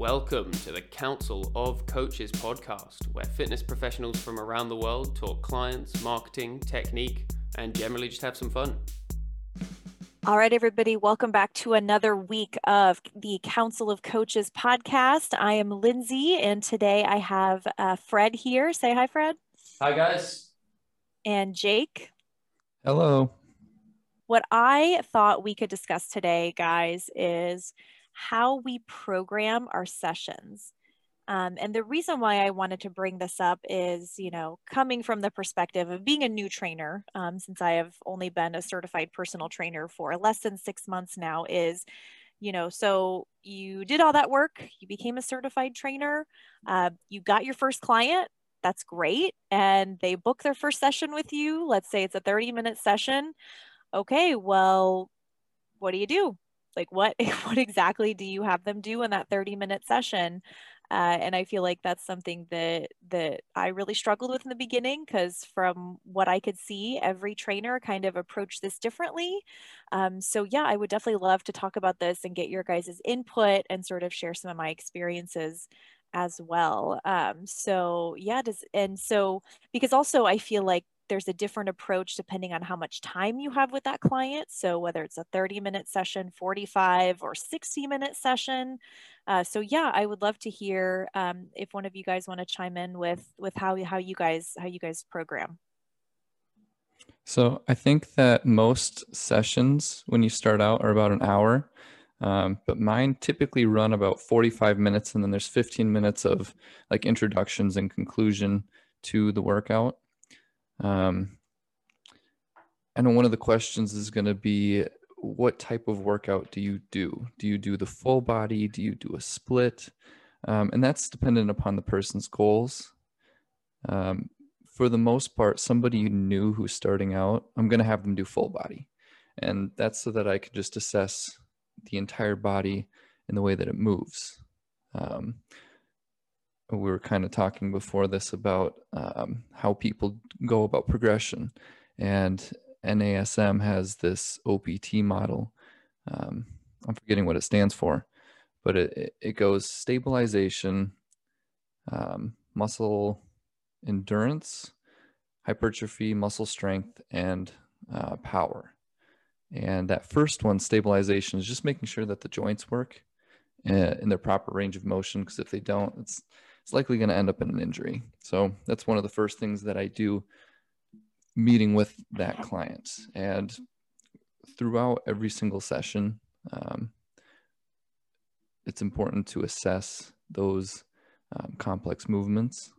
Welcome to the Council of Coaches podcast, where fitness professionals from around the world talk clients, marketing, technique, and generally just have some fun. All right, everybody, welcome back to another week of the Council of Coaches podcast. I am Lindsay, and today I have uh, Fred here. Say hi, Fred. Hi, guys. And Jake. Hello. What I thought we could discuss today, guys, is how we program our sessions. Um, and the reason why I wanted to bring this up is, you know, coming from the perspective of being a new trainer, um, since I have only been a certified personal trainer for less than six months now, is, you know, so you did all that work, you became a certified trainer, uh, you got your first client, that's great. And they book their first session with you. Let's say it's a 30 minute session. Okay, well, what do you do? Like, what, what exactly do you have them do in that 30 minute session? Uh, and I feel like that's something that that I really struggled with in the beginning because from what I could see, every trainer kind of approached this differently. Um, so yeah, I would definitely love to talk about this and get your guys' input and sort of share some of my experiences as well. Um, so yeah, does and so because also I feel like there's a different approach depending on how much time you have with that client. So whether it's a 30 minute session, 45 or 60 minute session. Uh, so yeah, I would love to hear um, if one of you guys want to chime in with with how how you guys how you guys program. So I think that most sessions when you start out are about an hour. Um, but mine typically run about 45 minutes and then there's 15 minutes of like introductions and conclusion to the workout um, one of the questions is going to be what type of workout do you do? Do you do the full body? Do you do a split? Um, and that's dependent upon the person's goals. Um, for the most part, somebody new who's starting out, I'm going to have them do full body. And that's so that I can just assess the entire body and the way that it moves. Um, we were kind of talking before this about um, how people go about progression and NASM has this OPT model. Um, I'm forgetting what it stands for, but it, it goes stabilization, um, muscle endurance, hypertrophy, muscle strength, and uh, power. And that first one, stabilization, is just making sure that the joints work uh, in their proper range of motion. Because if they don't, it's it's likely going to end up in an injury. So that's one of the first things that I do meeting with that client. And throughout every single session, um, it's important to assess those um, complex movements.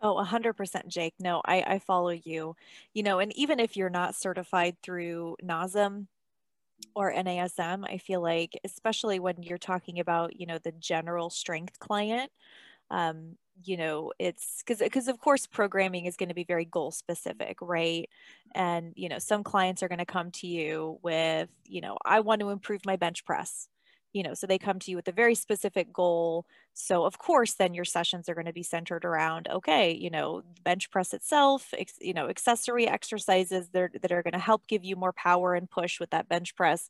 Oh, 100% Jake. No, I, I follow you. You know, and even if you're not certified through NASM, or NASM, I feel like, especially when you're talking about, you know, the general strength client, um, you know, it's because, because of course, programming is going to be very goal specific, right? And, you know, some clients are going to come to you with, you know, I want to improve my bench press you know so they come to you with a very specific goal. So of course then your sessions are going to be centered around okay you know bench press itself ex, you know accessory exercises that, that are going to help give you more power and push with that bench press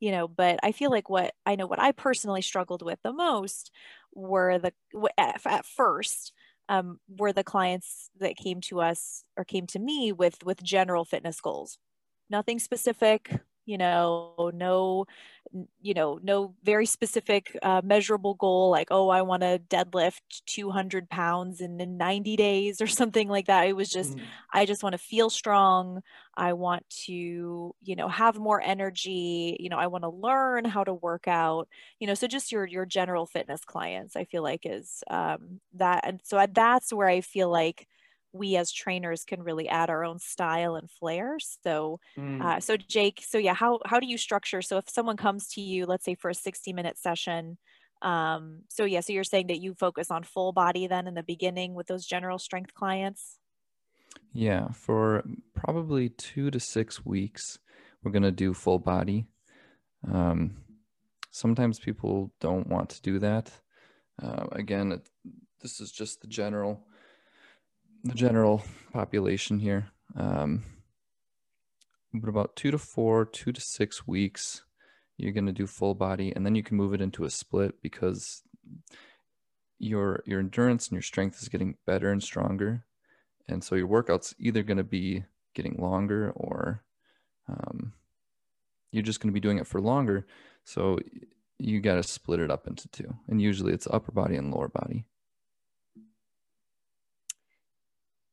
you know. But i feel like what i know what i personally struggled with the most were the at, at first um, were the clients that came to us or came to me with with general fitness goals. Nothing specific you know no you know no very specific uh, measurable goal like oh i want to deadlift 200 pounds in, in 90 days or something like that. It was just mm. i just want to feel strong. I want to you know have more energy. You know i want to learn how to work out. You know so just your your general fitness clients i feel like is um, that and so that's where i feel like we as trainers can really add our own style and flair. So, mm. uh, so Jake, so yeah, how how do you structure? So if someone comes to you, let's say for a sixty minute session, um, so yeah, so you're saying that you focus on full body then in the beginning with those general strength clients. Yeah, for probably two to six weeks, we're gonna do full body. Um, sometimes people don't want to do that. Uh, again, it, this is just the general the general population here. Um, but about two to four, two to six weeks, you're going to do full body and then you can move it into a split because your your endurance and your strength is getting better and stronger and so your workout's either going to be getting longer or um, you're just going to be doing it for longer so you got to split it up into two and usually it's upper body and lower body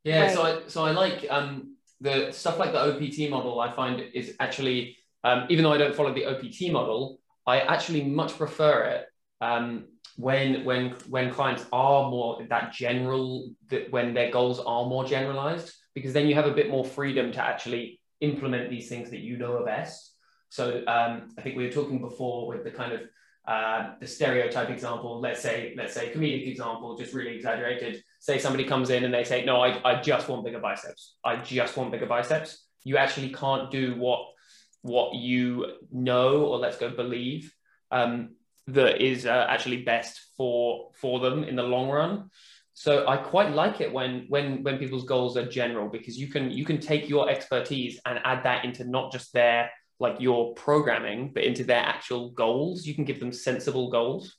yeah right. so I, so I like um, the stuff like the opt model i find is actually um, even though i don't follow the opt model i actually much prefer it um, when when when clients are more that general that when their goals are more generalized because then you have a bit more freedom to actually implement these things that you know are best so um, i think we were talking before with the kind of uh, the stereotype example let's say let's say comedic example just really exaggerated say somebody comes in and they say no I, I just want bigger biceps. I just want bigger biceps. You actually can't do what what you know or let's go believe um, that is uh, actually best for for them in the long run. So i quite like it when when when people's goals are general because you can you can take your expertise and add that into not just their like your programming but into their actual goals. You can give them sensible goals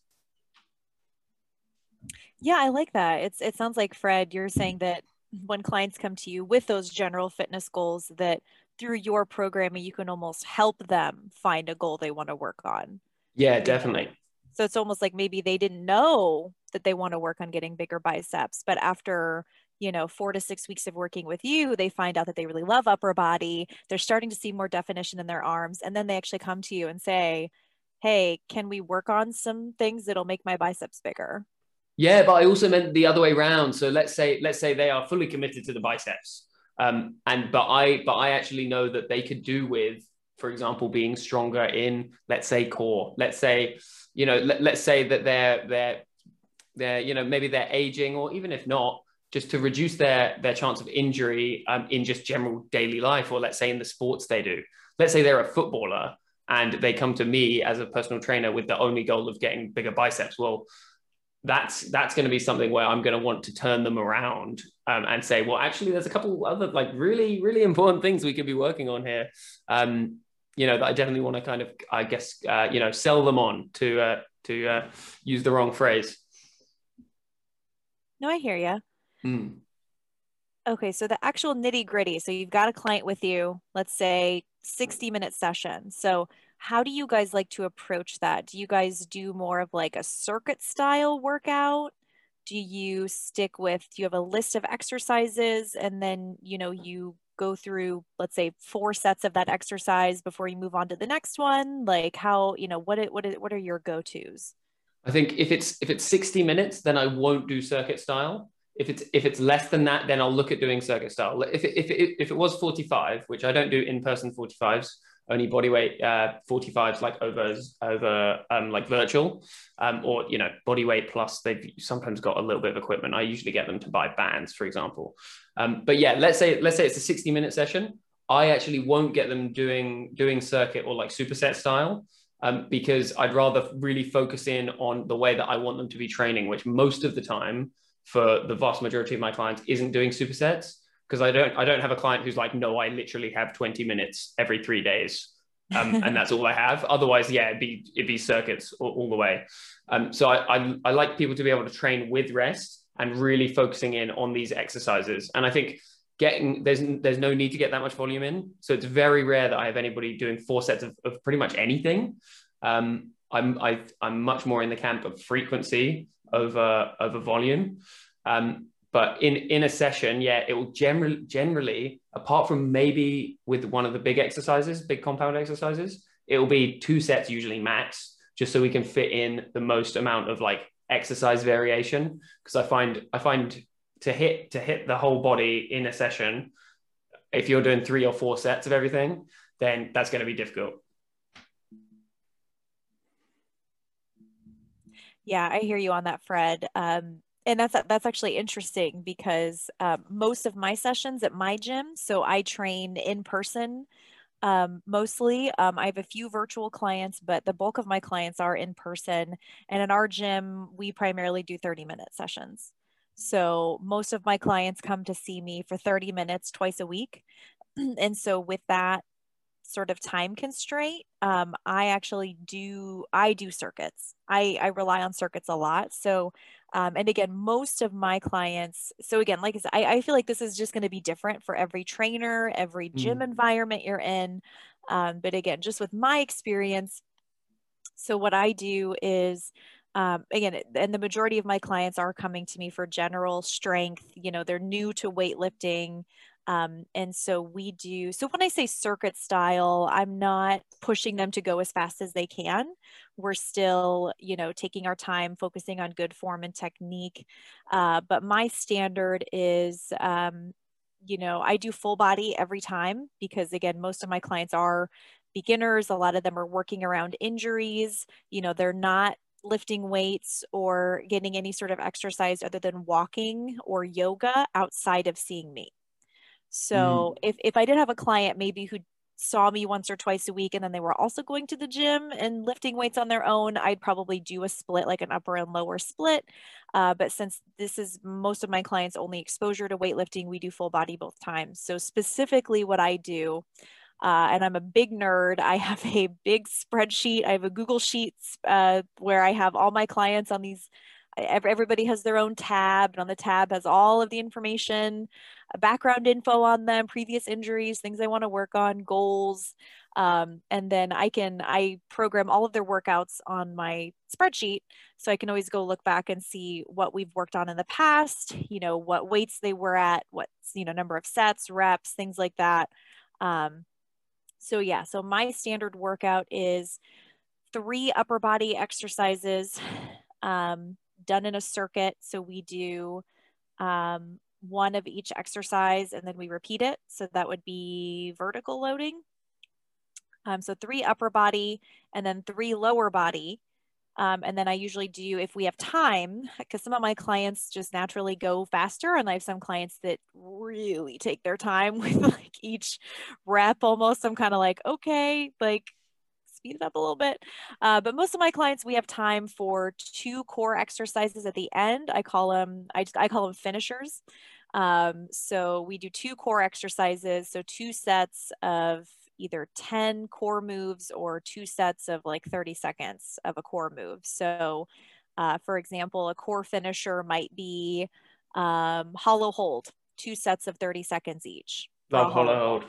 yeah i like that. It's it sounds like fred you're saying that when clients come to you with those general fitness goals that through your programming you can almost help them find a goal they want to work on. Yeah, definitely. So it's almost like maybe they didn't know that they want to work on getting bigger biceps, but after you know four to six weeks of working with you they find out that they really love upper body they're starting to see more definition in their arms and then they actually come to you and say hey can we work on some things that'll make my biceps bigger yeah but i also meant the other way around so let's say let's say they are fully committed to the biceps um, and but i but i actually know that they could do with for example, being stronger in, let's say, core. Let's say, you know, let, let's say that they're they're they're you know maybe they're aging, or even if not, just to reduce their their chance of injury um, in just general daily life, or let's say in the sports they do. Let's say they're a footballer and they come to me as a personal trainer with the only goal of getting bigger biceps. Well, that's that's going to be something where I'm going to want to turn them around um, and say, well, actually, there's a couple other like really really important things we could be working on here. Um, you know that I definitely want to kind of I guess uh, you know sell them on to uh, to uh, use the wrong phrase. No, I hear you. Mm. Okay, so the actual nitty gritty. So you've got a client with you, let's say 60 minute session. So how do you guys like to approach that? Do you guys do more of like a circuit style workout? Do you stick with, do you have a list of exercises and then, you know, you go through let's say four sets of that exercise before you move on to the next one like how you know what what what are your go-to's i think if it's if it's 60 minutes then i won't do circuit style if it's if it's less than that then i'll look at doing circuit style if it, if it, if it was 45 which i don't do in person 45s only body weight uh, 45s like over over um, like virtual um, or you know body weight plus they've sometimes got a little bit of equipment. I usually get them to buy bands for example. Um, but yeah let's say let's say it's a 60 minute session. I actually won't get them doing doing circuit or like superset style um, because i'd rather really focus in on the way that i want them to be training which most of the time for the vast majority of my clients isn't doing supersets because I don't I don't have a client who's like, no, I literally have 20 minutes every three days. Um, and that's all I have. Otherwise, yeah, it'd be it'd be circuits all, all the way. Um, so I, I, I like people to be able to train with rest and really focusing in on these exercises. And I think getting there's there's no need to get that much volume in. So it's very rare that I have anybody doing four sets of, of pretty much anything. Um, I'm I, am i am much more in the camp of frequency over over volume. Um, but in in a session yeah it will generally generally apart from maybe with one of the big exercises big compound exercises it will be two sets usually max just so we can fit in the most amount of like exercise variation. Because i find i find to hit to hit the whole body in a session if you're doing three or four sets of everything then that's going to be difficult. Yeah i hear you on that fred. Um, and that's that's actually interesting because um, most of my sessions at my gym so i train in person um, mostly. Um, i have a few virtual clients but the bulk of my clients are in person. And in our gym we primarily do 30 minute sessions. So most of my clients come to see me for 30 minutes twice a week. And so with that sort of time constraint, um, I actually do I do circuits. I I rely on circuits a lot. So um, and again, most of my clients, so again, like I said, I, I feel like this is just going to be different for every trainer, every gym mm. environment you're in. Um, but again, just with my experience, so what I do is um, again, and the majority of my clients are coming to me for general strength. You know, they're new to weightlifting. Um, and so we do, so when I say circuit style, I'm not pushing them to go as fast as they can. We're still, you know, taking our time, focusing on good form and technique. Uh, but my standard is, um, you know, I do full body every time because, again, most of my clients are beginners. A lot of them are working around injuries. You know, they're not lifting weights or getting any sort of exercise other than walking or yoga outside of seeing me. So mm. if, if I did have a client maybe who saw me once or twice a week and then they were also going to the gym and lifting weights on their own, I'd probably do a split, like an upper and lower split. Uh, but since this is most of my clients' only exposure to weightlifting, we do full body both times. So specifically what I do, uh, and I'm a big nerd. I have a big spreadsheet. I have a Google Sheets uh, where I have all my clients on these. Everybody has their own tab, and on the tab has all of the information, uh, background info on them, previous injuries, things they want to work on, goals, um, and then I can I program all of their workouts on my spreadsheet, so I can always go look back and see what we've worked on in the past. You know what weights they were at, what you know number of sets, reps, things like that. Um, so yeah, so my standard workout is three upper body exercises um, done in a circuit. So we do um, one of each exercise and then we repeat it. So that would be vertical loading. Um, so three upper body and then three lower body. Um, and then I usually do, if we have time, because some of my clients just naturally go faster, and I have some clients that really take their time with like each rep almost. I'm kind of like, okay, like speed it up a little bit. Uh, but most of my clients, we have time for two core exercises at the end. I call them, I, just, I call them finishers. Um, so we do two core exercises. So two sets of either 10 core moves or two sets of like 30 seconds of a core move. So, uh, for example, a core finisher might be um, hollow hold, two sets of 30 seconds each. Love hollow hold.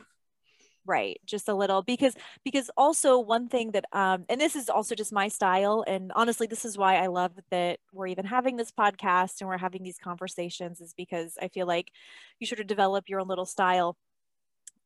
Right, just a little because because also one thing that um and this is also just my style and honestly this is why I love that we're even having this podcast and we're having these conversations is because I feel like you sort of develop your own little style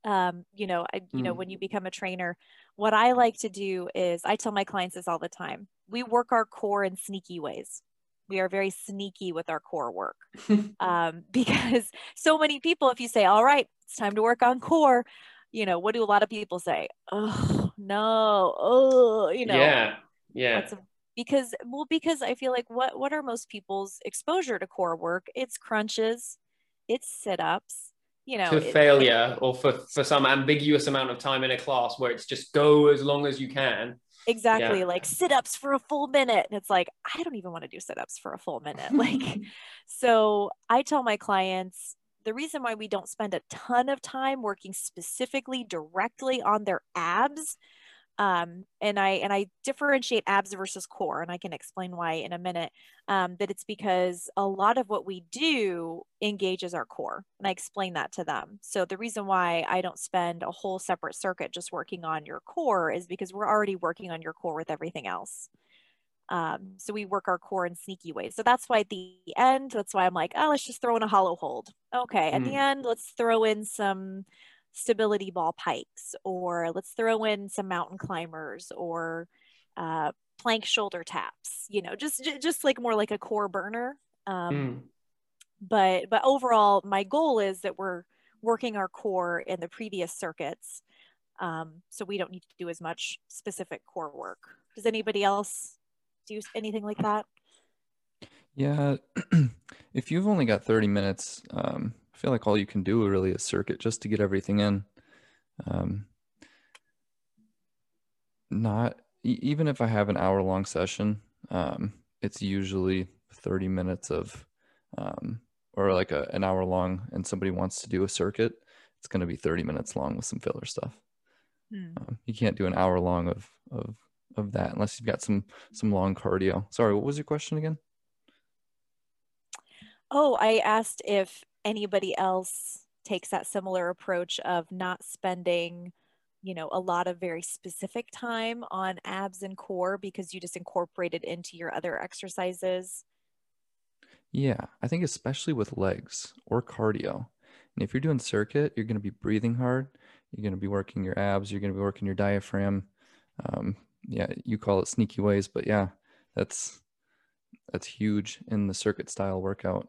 um, you know, I, you mm. know, when you become a trainer, what I like to do is I tell my clients this all the time. We work our core in sneaky ways. We are very sneaky with our core work um, because so many people, if you say, all right, it's time to work on core, you know, what do a lot of people say? Oh, no. Oh, you know. Yeah. Yeah. because, well, because I feel like what, what are most people's exposure to core work? It's crunches, it's sit ups, you know to failure or for for some ambiguous amount of time in a class where it's just go as long as you can exactly yeah. like sit-ups for a full minute and it's like i don't even want to do sit-ups for a full minute like so i tell my clients the reason why we don't spend a ton of time working specifically directly on their abs um, and I and I differentiate abs versus core, and I can explain why in a minute. Um, that it's because a lot of what we do engages our core, and I explain that to them. So the reason why I don't spend a whole separate circuit just working on your core is because we're already working on your core with everything else. Um, so we work our core in sneaky ways. So that's why at the end, that's why I'm like, oh, let's just throw in a hollow hold. Okay, at mm. the end, let's throw in some stability ball pikes, or let's throw in some mountain climbers or uh, plank shoulder taps. You know, just just like more like a core burner. Um, mm. But but overall, my goal is that we're working our core in the previous circuits, um, so we don't need to do as much specific core work. Does anybody else do you anything like that? Yeah, if you've only got 30 minutes, um, I feel like all you can do really is circuit just to get everything in. Um, not even if I have an hour long session, um, it's usually 30 minutes of, um, or like a, an hour long, and somebody wants to do a circuit, it's going to be 30 minutes long with some filler stuff. Hmm. Um, you can't do an hour long of of of that unless you've got some some long cardio. Sorry, what was your question again? Oh, I asked if anybody else takes that similar approach of not spending you know a lot of very specific time on abs and core because you just incorporate it into your other exercises yeah i think especially with legs or cardio and if you're doing circuit you're going to be breathing hard you're going to be working your abs you're going to be working your diaphragm um, yeah you call it sneaky ways but yeah that's that's huge in the circuit style workout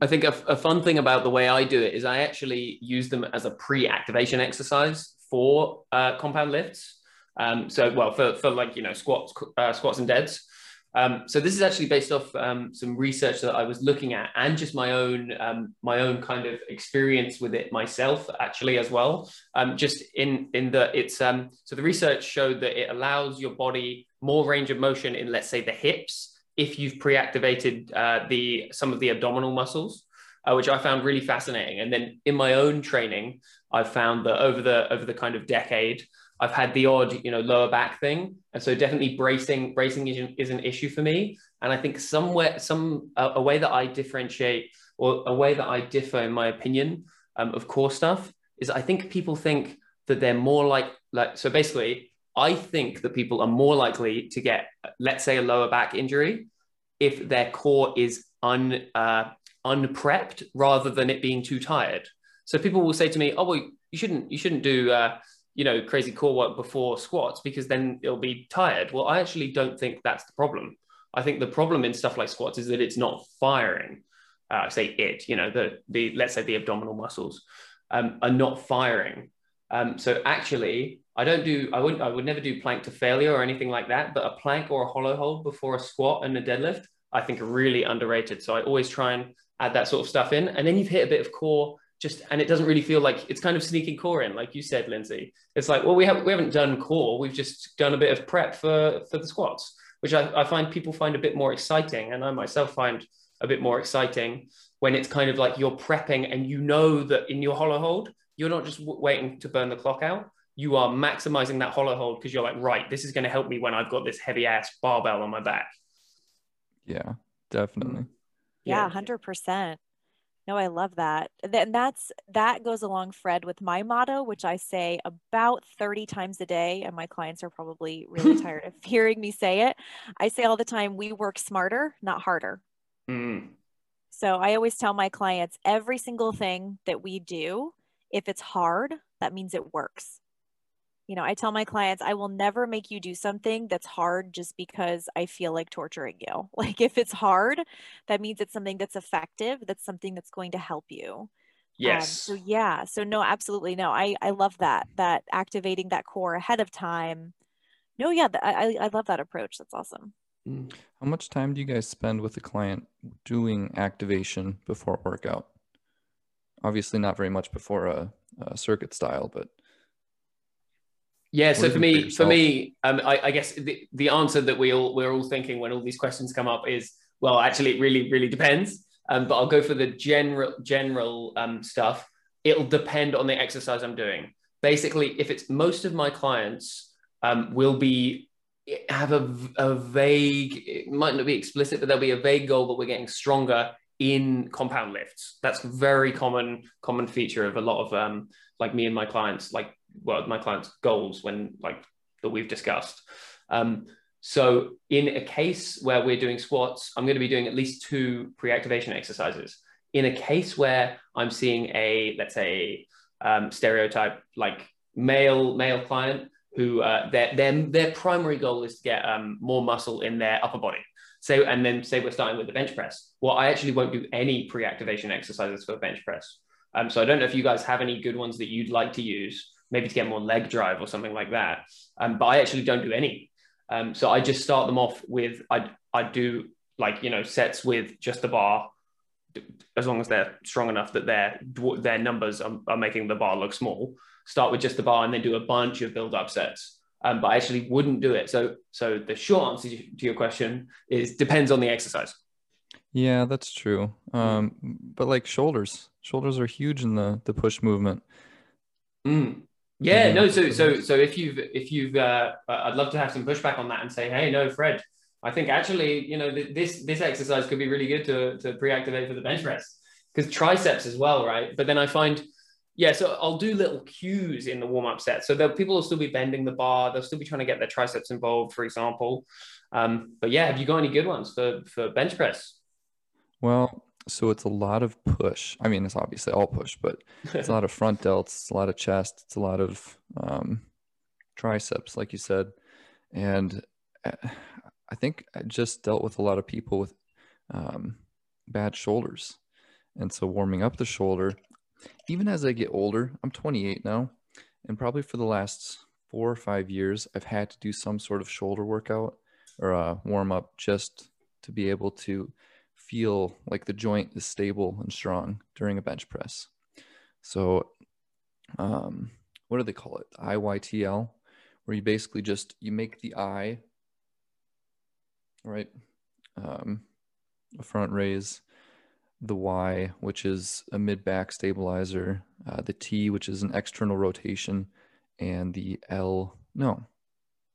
I think a, a, fun thing about the way I do it is I actually use them as a pre-activation exercise for uh, compound lifts. Um, so, well, for, for like, you know, squats, uh, squats and deads. Um, so this is actually based off um, some research that I was looking at and just my own um, my own kind of experience with it myself actually as well. Um, just in in the it's um, so the research showed that it allows your body more range of motion in let's say the hips if you've pre-activated uh, the some of the abdominal muscles, uh, which I found really fascinating. And then in my own training, I've found that over the over the kind of decade, I've had the odd you know lower back thing, and so definitely bracing bracing is, is an issue for me. And I think somewhere some a way that I differentiate or a way that I differ in my opinion um, of core stuff is I think people think that they're more like like so basically I think that people are more likely to get, let's say, a lower back injury if their core is un, uh, unprepped rather than it being too tired. So people will say to me, "Oh, well, you shouldn't, you shouldn't do, uh, you know, crazy core work before squats because then it'll be tired." Well, I actually don't think that's the problem. I think the problem in stuff like squats is that it's not firing. Uh, say it, you know, the the let's say the abdominal muscles um, are not firing. Um, so actually, I don't do, I wouldn't, I would never do plank to failure or anything like that, but a plank or a hollow hold before a squat and a deadlift, I think are really underrated. So I always try and add that sort of stuff in. And then you've hit a bit of core just, and it doesn't really feel like it's kind of sneaking core in, like you said, Lindsay. It's like, well, we haven't, we haven't done core. We've just done a bit of prep for, for the squats, which I, I find people find a bit more exciting. And I myself find a bit more exciting when it's kind of like you're prepping and you know that in your hollow hold, you're not just w- waiting to burn the clock out you are maximizing that hollow hold because you're like, right, this is going to help me when I've got this heavy ass barbell on my back. Yeah, definitely. Yeah, hundred percent. No, I love that. And that's that goes along, Fred, with my motto, which I say about 30 times a day. And my clients are probably really tired of hearing me say it. I say all the time, we work smarter, not harder. Mm. So I always tell my clients every single thing that we do, if it's hard, that means it works you know, I tell my clients, I will never make you do something that's hard just because I feel like torturing you. Like if it's hard, that means it's something that's effective, that's something that's going to help you. Yes. Um, so yeah, so no, absolutely no. I I love that that activating that core ahead of time. No, yeah, I I love that approach. That's awesome. Mm. How much time do you guys spend with the client doing activation before workout? Obviously, not very much before a, a circuit style, but yeah, so for me, for me, um, I, I, guess the, the answer that we all we're all thinking when all these questions come up is, well, actually, it really really depends. Um, but I'll go for the general general um, stuff. It'll depend on the exercise I'm doing. Basically, if it's most of my clients um, will be have a, a vague, it might not be explicit, but there'll be a vague goal that we're getting stronger in compound lifts. That's very common common feature of a lot of um, like me and my clients. Like well my clients goals when like that we've discussed. Um, so in a case where we're doing squats i'm going to be doing at least two pre-activation exercises. In a case where i'm seeing a let's say um, stereotype like male male client who uh, their, their their primary goal is to get um, more muscle in their upper body. So and then say we're starting with the bench press. Well i actually won't do any pre-activation exercises for bench press. Um, so i don't know if you guys have any good ones that you'd like to use maybe to get more leg drive or something like that. Um, but I actually don't do any. Um, so I just start them off with I I do like you know sets with just the bar, as long as they're strong enough that their their numbers are, are making the bar look small. Start with just the bar and then do a bunch of build up sets. Um, but I actually wouldn't do it. So so the short answer to your question is depends on the exercise. Yeah, that's true. Um, but like shoulders, shoulders are huge in the the push movement. Mm. Yeah, no. So, so, so if you've, if you've, uh, I'd love to have some pushback on that and say, hey, no, Fred, I think actually, you know, this this exercise could be really good to to pre-activate for the bench press because triceps as well, right? But then I find, yeah, so I'll do little cues in the warm-up set. So people will still be bending the bar, they'll still be trying to get their triceps involved, for example. Um, but yeah, have you got any good ones for for bench press? Well, so it's a lot of push. I mean, it's obviously all push, but it's a lot of front delts, it's a lot of chest, it's a lot of um, triceps, like you said. And uh, I think I just dealt with a lot of people with um, bad shoulders. And so warming up the shoulder, even as I get older, I'm 28 now, and probably for the last four or five years, I've had to do some sort of shoulder workout or a warm up just to be able to feel like the joint is stable and strong during a bench press. So, um, what do they call it? IYTL, where you basically just you make the I right, um, a front raise, the Y, which is a mid back stabilizer, uh, the T, which is an external rotation, and the L, no,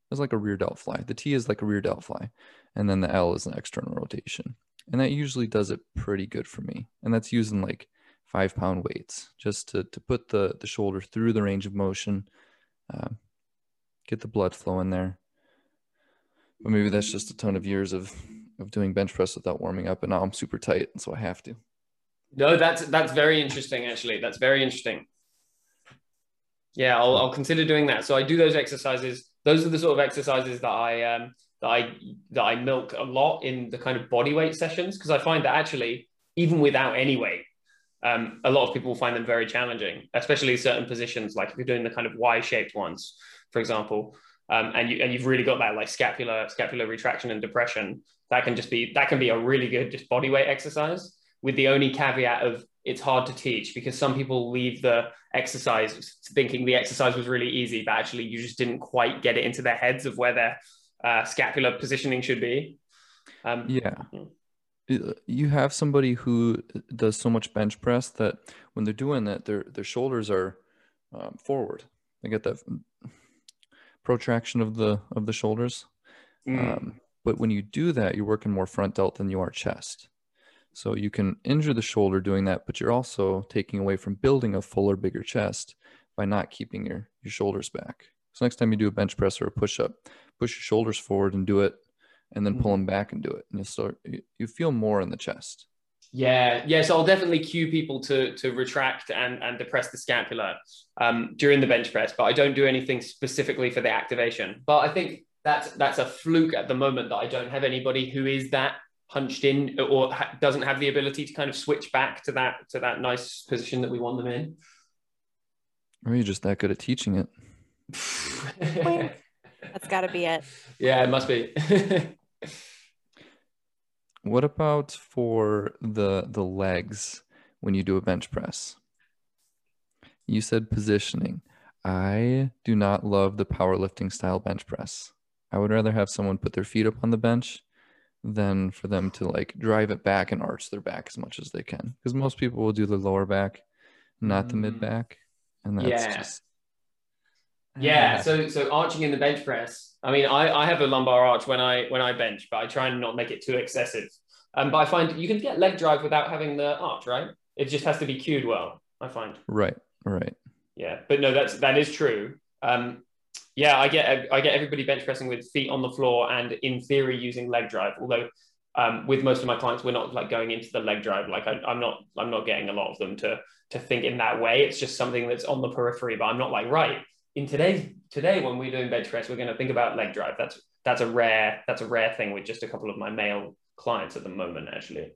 it's like a rear delt fly. The T is like a rear delt fly, and then the L is an external rotation and that usually does it pretty good for me. And that's using like five pound weights just to, to put the, the shoulder through the range of motion uh, get the blood flow in there. But maybe that's just a ton of years of of doing bench press without warming up and now i'm super tight and so i have to. No that's that's very interesting actually. That's very interesting. Yeah i'll, I'll consider doing that. So i do those exercises. Those are the sort of exercises that i um that I that I milk a lot in the kind of body weight sessions because I find that actually even without any weight, um, a lot of people find them very challenging, especially certain positions like if you're doing the kind of Y-shaped ones, for example, um, and you and you've really got that like scapular scapular retraction and depression. That can just be that can be a really good just body weight exercise with the only caveat of it's hard to teach because some people leave the exercise thinking the exercise was really easy, but actually you just didn't quite get it into their heads of where they're uh, scapular positioning should be. Um, yeah. You have somebody who does so much bench press that when they're doing that, their their shoulders are um, forward. They get that protraction of the of the shoulders. Mm. Um, but when you do that, you're working more front delt than you are chest. So you can injure the shoulder doing that, but you're also taking away from building a fuller, bigger chest by not keeping your your shoulders back. So next time you do a bench press or a push up, push your shoulders forward and do it, and then pull mm-hmm. them back and do it, and you'll start. You feel more in the chest. Yeah, yeah. So I'll definitely cue people to to retract and and depress the scapula um, during the bench press, but I don't do anything specifically for the activation. But I think that's that's a fluke at the moment that I don't have anybody who is that hunched in or ha- doesn't have the ability to kind of switch back to that to that nice position that we want them in. Or you're just that good at teaching it. That's got to be it. Yeah, it must be. what about for the the legs when you do a bench press? You said positioning. I do not love the powerlifting style bench press. I would rather have someone put their feet up on the bench than for them to like drive it back and arch their back as much as they can. Because most people will do the lower back, not the mid mm. back. And that's yeah. just yeah, so so arching in the bench press. I mean, I, I have a lumbar arch when I when I bench, but I try and not make it too excessive. Um, but I find you can get leg drive without having the arch, right? It just has to be cued well. I find. Right. Right. Yeah, but no, that's that is true. Um, yeah, I get I get everybody bench pressing with feet on the floor and in theory using leg drive. Although um, with most of my clients, we're not like going into the leg drive. Like I, I'm not I'm not getting a lot of them to to think in that way. It's just something that's on the periphery. But I'm not like right in today's today when we're doing bench press, we're going to think about leg drive. That's that's a rare that's a rare thing with just a couple of my male clients at the moment, actually.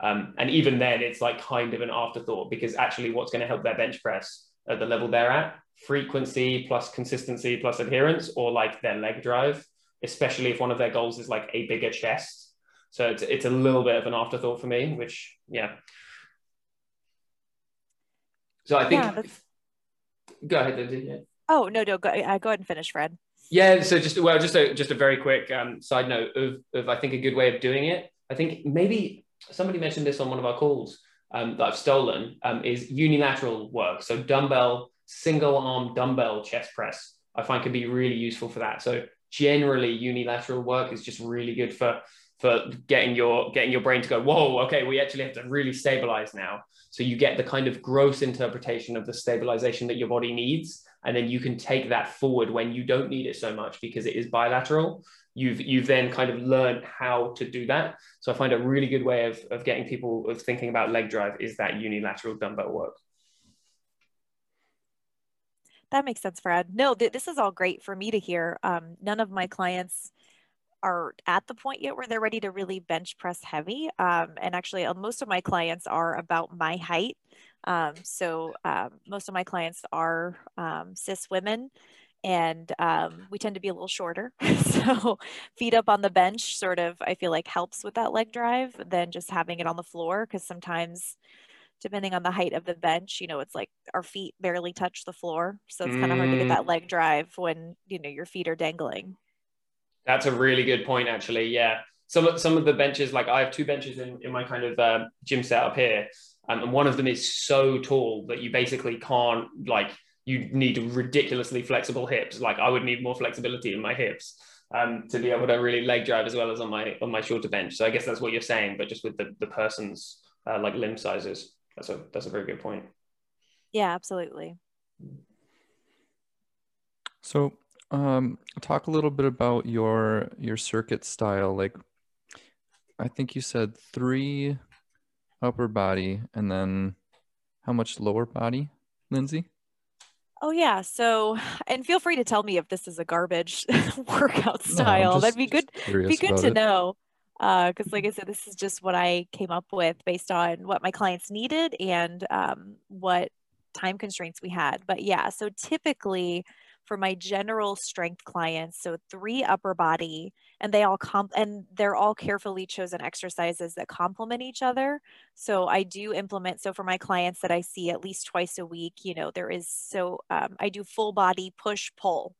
Um, and even then, it's like kind of an afterthought because actually, what's going to help their bench press at the level they're at? Frequency plus consistency plus adherence, or like their leg drive, especially if one of their goals is like a bigger chest. So it's it's a little bit of an afterthought for me, which yeah. So I think. Yeah, go ahead, Lindsay. Yeah. Oh no, no, go, uh, go ahead and finish, Fred. Yeah, so just well, just a just a very quick um, side note of, of I think a good way of doing it. I think maybe somebody mentioned this on one of our calls um, that I've stolen um, is unilateral work. So dumbbell single arm dumbbell chest press, I find can be really useful for that. So generally unilateral work is just really good for for getting your getting your brain to go whoa okay we actually have to really stabilize now so you get the kind of gross interpretation of the stabilization that your body needs and then you can take that forward when you don't need it so much because it is bilateral. You've you've then kind of learned how to do that. So i find a really good way of, of getting people of thinking about leg drive is that unilateral dumbbell work. That makes sense fred. No th- this is all great for me to hear. Um, none of my clients are at the point yet where they're ready to really bench press heavy. Um, and actually, uh, most of my clients are about my height. Um, so um, most of my clients are um, cis women, and um, we tend to be a little shorter. so feet up on the bench sort of, I feel like, helps with that leg drive than just having it on the floor because sometimes depending on the height of the bench, you know, it's like our feet barely touch the floor. So it's kind of hard to get mm. that leg drive when, you know, your feet are dangling. That's a really good point, actually. Yeah. Some of, some of the benches, like I have two benches in, in my kind of uh, gym setup here, um, and one of them is so tall that you basically can't, like, you need ridiculously flexible hips. Like, I would need more flexibility in my hips um, to be able to really leg drive as well as on my on my shorter bench. So I guess that's what you're saying, but just with the, the person's uh, like limb sizes. That's a that's a very good point. Yeah, absolutely. So um, talk a little bit about your your circuit style. Like, I think you said three upper body, and then how much lower body, Lindsay? Oh yeah. So, and feel free to tell me if this is a garbage workout style. No, just, That'd be good. Be good to it. know. Because, uh, like I said, this is just what I came up with based on what my clients needed and um, what time constraints we had. But yeah, so typically for my general strength clients. So three upper body, and they all comp and they're all carefully chosen exercises that complement each other. So I do implement. So for my clients that I see at least twice a week, you know, there is so um, I do full body push pull.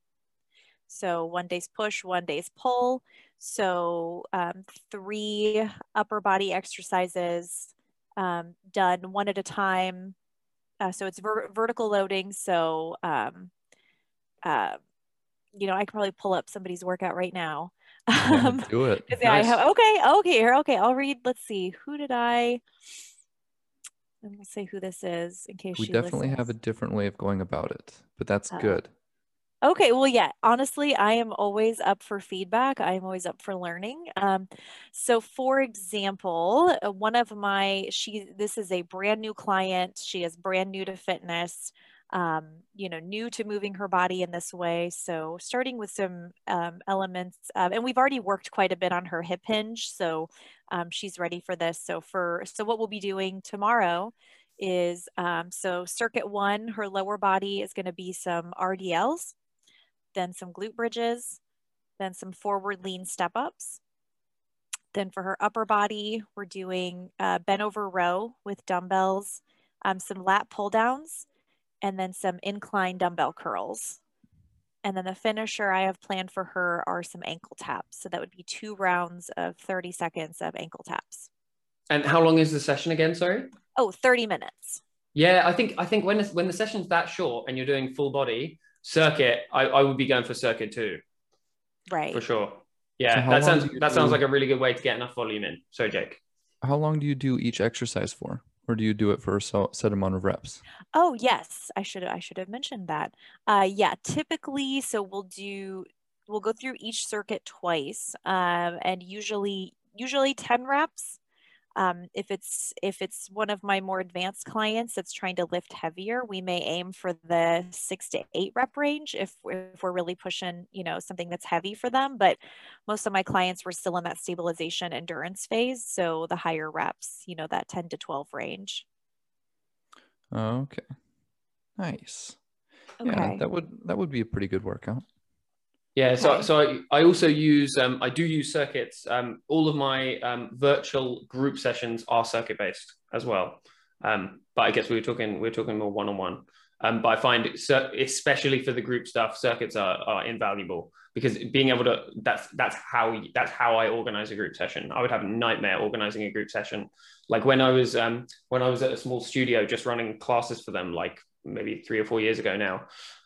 So one day's push, one day's pull. So um, three upper body exercises um, done one at a time. Uh, so it's ver- vertical loading. So um, uh, you know, I can probably pull up somebody's workout right now. Yeah, um, do it. Nice. I have, okay, okay, here, okay. I'll read. Let's see. Who did I? I'm gonna say who this is in case we definitely listens. have a different way of going about it, but that's uh, good. Okay, well, yeah, honestly, I am always up for feedback. I'm always up for learning. Um, so, for example, uh, one of my, she, this is a brand new client. She is brand new to fitness um, you know, new to moving her body in this way. So starting with some um, elements, uh, and we've already worked quite a bit on her hip hinge, so um, she's ready for this. So for so what we'll be doing tomorrow is um, so circuit one, her lower body is going to be some RDLs, then some glute bridges, then some forward lean step ups. Then for her upper body, we're doing uh, bent over row with dumbbells, um, some lat pull downs, and then some incline dumbbell curls. And then the finisher I have planned for her are some ankle taps. So that would be two rounds of 30 seconds of ankle taps. And how long is the session again? Sorry. Oh, 30 minutes. Yeah, I think I think when when the session's that short and you're doing full body circuit, I, I would be going for circuit too. Right. For sure. Yeah, so that sounds that do... sounds like a really good way to get enough volume in. So Jake. How long do you do each exercise for? Or do you do it for a set amount of reps? Oh yes, I should I should have mentioned that. Uh, yeah, typically, so we'll do we'll go through each circuit twice, um, and usually usually ten reps. Um, if it's if it's one of my more advanced clients that's trying to lift heavier, we may aim for the six to eight rep range if, if we're really pushing, you know, something that's heavy for them. But most of my clients were still in that stabilization endurance phase, so the higher reps, you know, that ten to twelve range. Okay, nice. Okay. Yeah, that would that would be a pretty good workout. Yeah, okay. so so I, I also use um, I do use circuits. Um, all of my um, virtual group sessions are circuit based as well. Um, but I guess we were talking we are talking more one on one. but I find especially for the group stuff, circuits are, are invaluable because being able to that's that's how that's how I organize a group session. I would have a nightmare organizing a group session. Like when I was um, when I was at a small studio just running classes for them, like maybe three or four years ago now.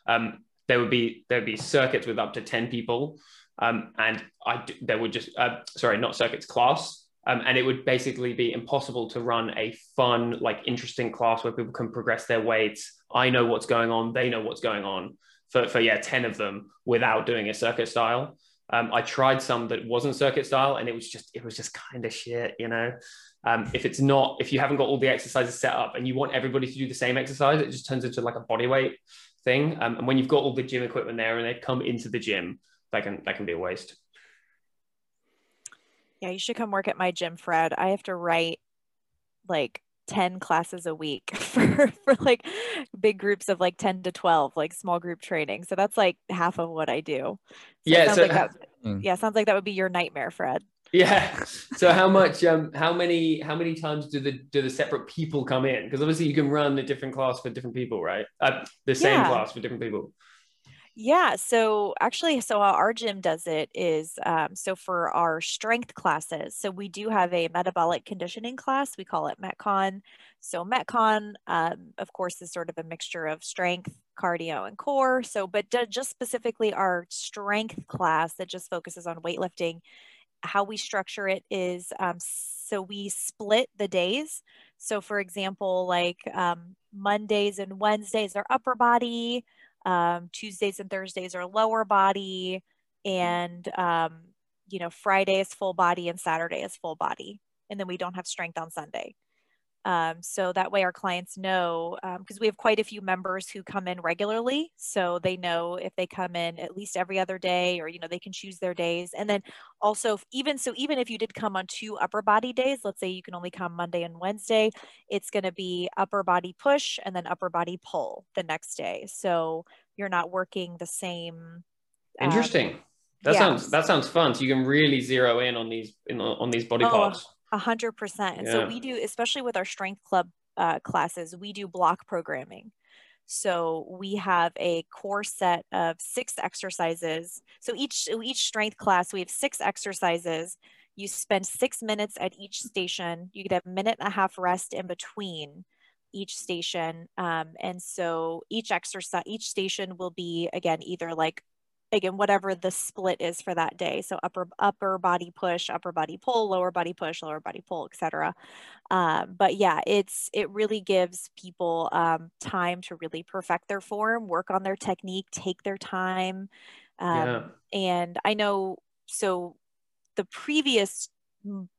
Um, there would be there would be circuits with up to ten people, um, and I there would just uh, sorry not circuits class, um, and it would basically be impossible to run a fun like interesting class where people can progress their weights. I know what's going on, they know what's going on for for yeah ten of them without doing a circuit style. Um, I tried some that wasn't circuit style, and it was just it was just kind of shit, you know. Um, if it's not, if you haven't got all the exercises set up and you want everybody to do the same exercise, it just turns into like a body weight thing. Um, and when you've got all the gym equipment there and they come into the gym, that can that can be a waste. Yeah, you should come work at my gym, Fred. I have to write like 10 classes a week for, for like big groups of like 10 to 12 like small group training so that's like half of what i do so yeah so, like that, hmm. yeah sounds like that would be your nightmare fred yeah so how much um how many how many times do the do the separate people come in because obviously you can run a different class for different people right uh, the same yeah. class for different people yeah. So actually, so how our gym does it is um, so for our strength classes, so we do have a metabolic conditioning class. We call it Metcon. So Metcon, um, of course, is sort of a mixture of strength, cardio, and core. So, but just specifically our strength class that just focuses on weightlifting, how we structure it is um, so we split the days. So, for example, like um, Mondays and Wednesdays are upper body. Um, Tuesdays and Thursdays are lower body, and um, you know Friday is full body and Saturday is full body, and then we don't have strength on Sunday. Um, so that way our clients know, because um, we have quite a few members who come in regularly. So they know if they come in at least every other day or, you know, they can choose their days. And then also even, so even if you did come on two upper body days, let's say you can only come Monday and Wednesday, it's going to be upper body push and then upper body pull the next day. So you're not working the same. Um, Interesting. Um, that yeah. sounds, that sounds fun. So you can really zero in on these, in, on these body oh, parts. A hundred percent. And yeah. so we do, especially with our strength club uh, classes, we do block programming. So we have a core set of six exercises. So each each strength class, we have six exercises. You spend six minutes at each station. You get a minute and a half rest in between each station. Um, and so each exercise, each station will be again either like again whatever the split is for that day. So upper upper body push upper body pull lower body push lower body pull etc um, but yeah it's it really gives people um, time to really perfect their form work on their technique take their time. Um, yeah. and i know so the previous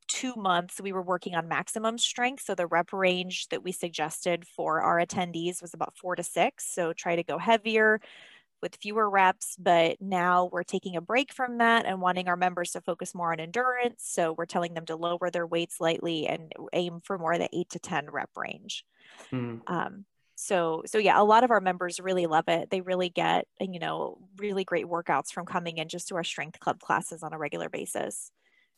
two months we were working on maximum strength. So the rep range that we suggested for our attendees was about four to six. So try to go heavier with fewer reps, but now we're taking a break from that and wanting our members to focus more on endurance. So we're telling them to lower their weights slightly and aim for more of the eight to 10 rep range. Mm. Um, so, so yeah, a lot of our members really love it. They really get, you know, really great workouts from coming in just to our strength club classes on a regular basis.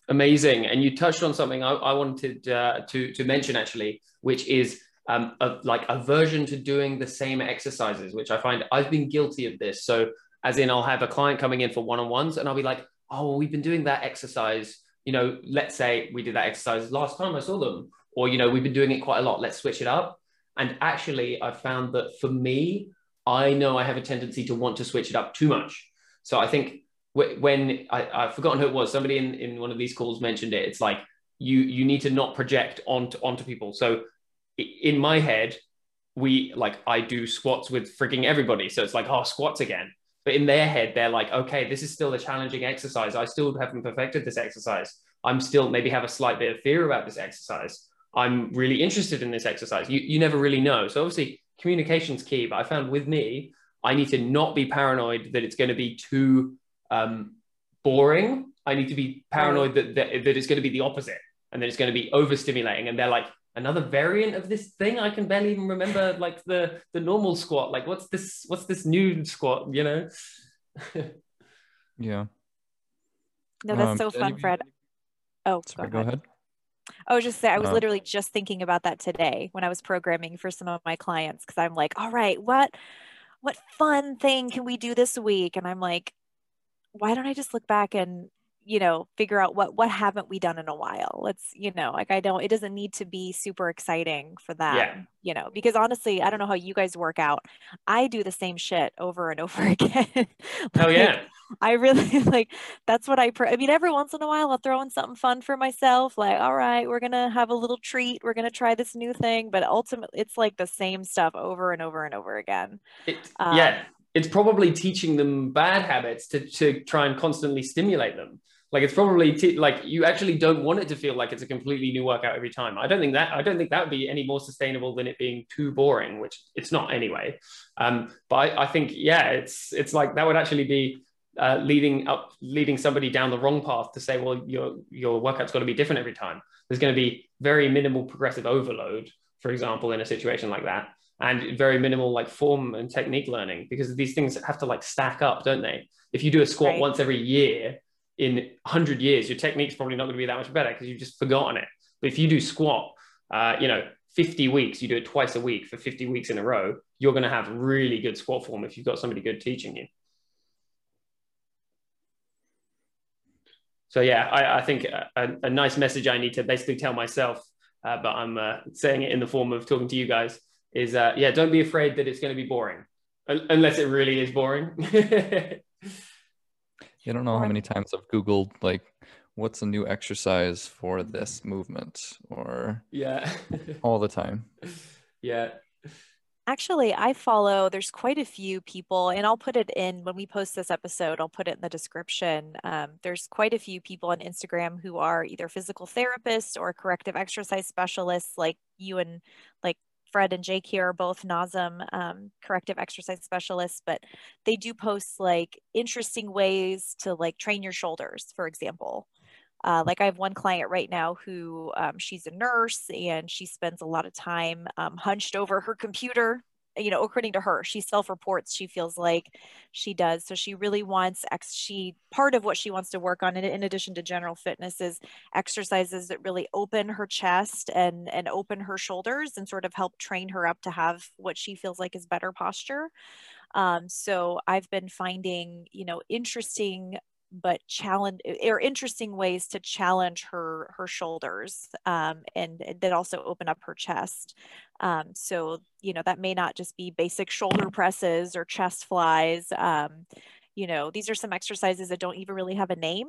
Amazing. And you touched on something I, I wanted uh, to, to mention actually, which is um, a, like aversion to doing the same exercises, which I find I've been guilty of this. So, as in, I'll have a client coming in for one on ones and I'll be like, oh, we've been doing that exercise. You know, let's say we did that exercise last time I saw them, or, you know, we've been doing it quite a lot. Let's switch it up. And actually, I've found that for me, I know I have a tendency to want to switch it up too much. So, I think when I, I've forgotten who it was, somebody in, in one of these calls mentioned it. It's like, you you need to not project onto onto people. So in my head, we like I do squats with freaking everybody. So it's like, oh, squats again. But in their head, they're like, okay, this is still a challenging exercise. I still haven't perfected this exercise. I'm still maybe have a slight bit of fear about this exercise. I'm really interested in this exercise. You, you never really know. So obviously communication's key, but I found with me, I need to not be paranoid that it's going to be too um, boring. I need to be paranoid that, that, that it's going to be the opposite and that it's going to be overstimulating. And they're like, another variant of this thing. I can barely even remember like the the normal squat. Like what's this what's this new squat, you know? yeah. No, that's um, so fun, Fred. Oh, sorry, go, ahead. go ahead. I was just say I was uh, literally just thinking about that today when I was programming for some of my clients because I'm like, all right, what what fun thing can we do this week? And I'm like, why don't I just look back and you know figure out what what haven't we done in a while let's you know like i don't it doesn't need to be super exciting for that Yeah. you know because honestly i don't know how you guys work out i do the same shit over and over again Hell Like, yeah. i really like that's what i pr- i mean every once in a while i'll throw in something fun for myself like all right we're gonna have a little treat we're gonna try this new thing but ultimately it's like the same stuff over and over and over again It, Um, yeah, it's probably teaching them bad habits to, to try and constantly stimulate them. Like it's probably te- like you actually don't want it to feel like it's a completely new workout every time. I don't think that I don't think that would be any more sustainable than it being too boring, which it's not anyway. Um, but I, I think yeah, it's it's like that would actually be uh, leading up leading somebody down the wrong path to say, well, your your workout's got to be different every time. There's going to be very minimal progressive overload, for example, in a situation like that and very minimal like form and technique learning because these things have to like stack up, don't they? If you do a squat Right. once every year in 100 years, your technique's probably not going to be that much better because you've just forgotten it. But if you do squat, uh, you know, 50 weeks, you do it twice a week for 50 weeks in a row, you're going to have really good squat form if you've got somebody good teaching you. So yeah, I, I think a, a, nice message I need to basically tell myself, uh, but I'm uh, saying it in the form of talking to you guys is uh, yeah, don't be afraid that it's going to be boring, unless it really is boring. You don't know how many times I've Googled like what's a new exercise for this movement or yeah, all the time. yeah, Actually, I follow, there's quite a few people, and I'll put it in when we post this episode, I'll put it in the description. Um, there's quite a few people on Instagram who are either physical therapists or corrective exercise specialists, like you and like Fred and Jake here are both NASM um, corrective exercise specialists, but they do post like interesting ways to like train your shoulders, for example. Uh, like I have one client right now who um, she's a nurse and she spends a lot of time um, hunched over her computer. You know, according to her, she self-reports she feels like she does. So she really wants ex. She part of what she wants to work on, in, in addition to general fitness, is exercises that really open her chest and and open her shoulders and sort of help train her up to have what she feels like is better posture. Um, so I've been finding, you know, interesting but challenge or interesting ways to challenge her her shoulders um, and that also open up her chest. Um, so you know that may not just be basic shoulder presses or chest flies. Um, you know these are some exercises that don't even really have a name.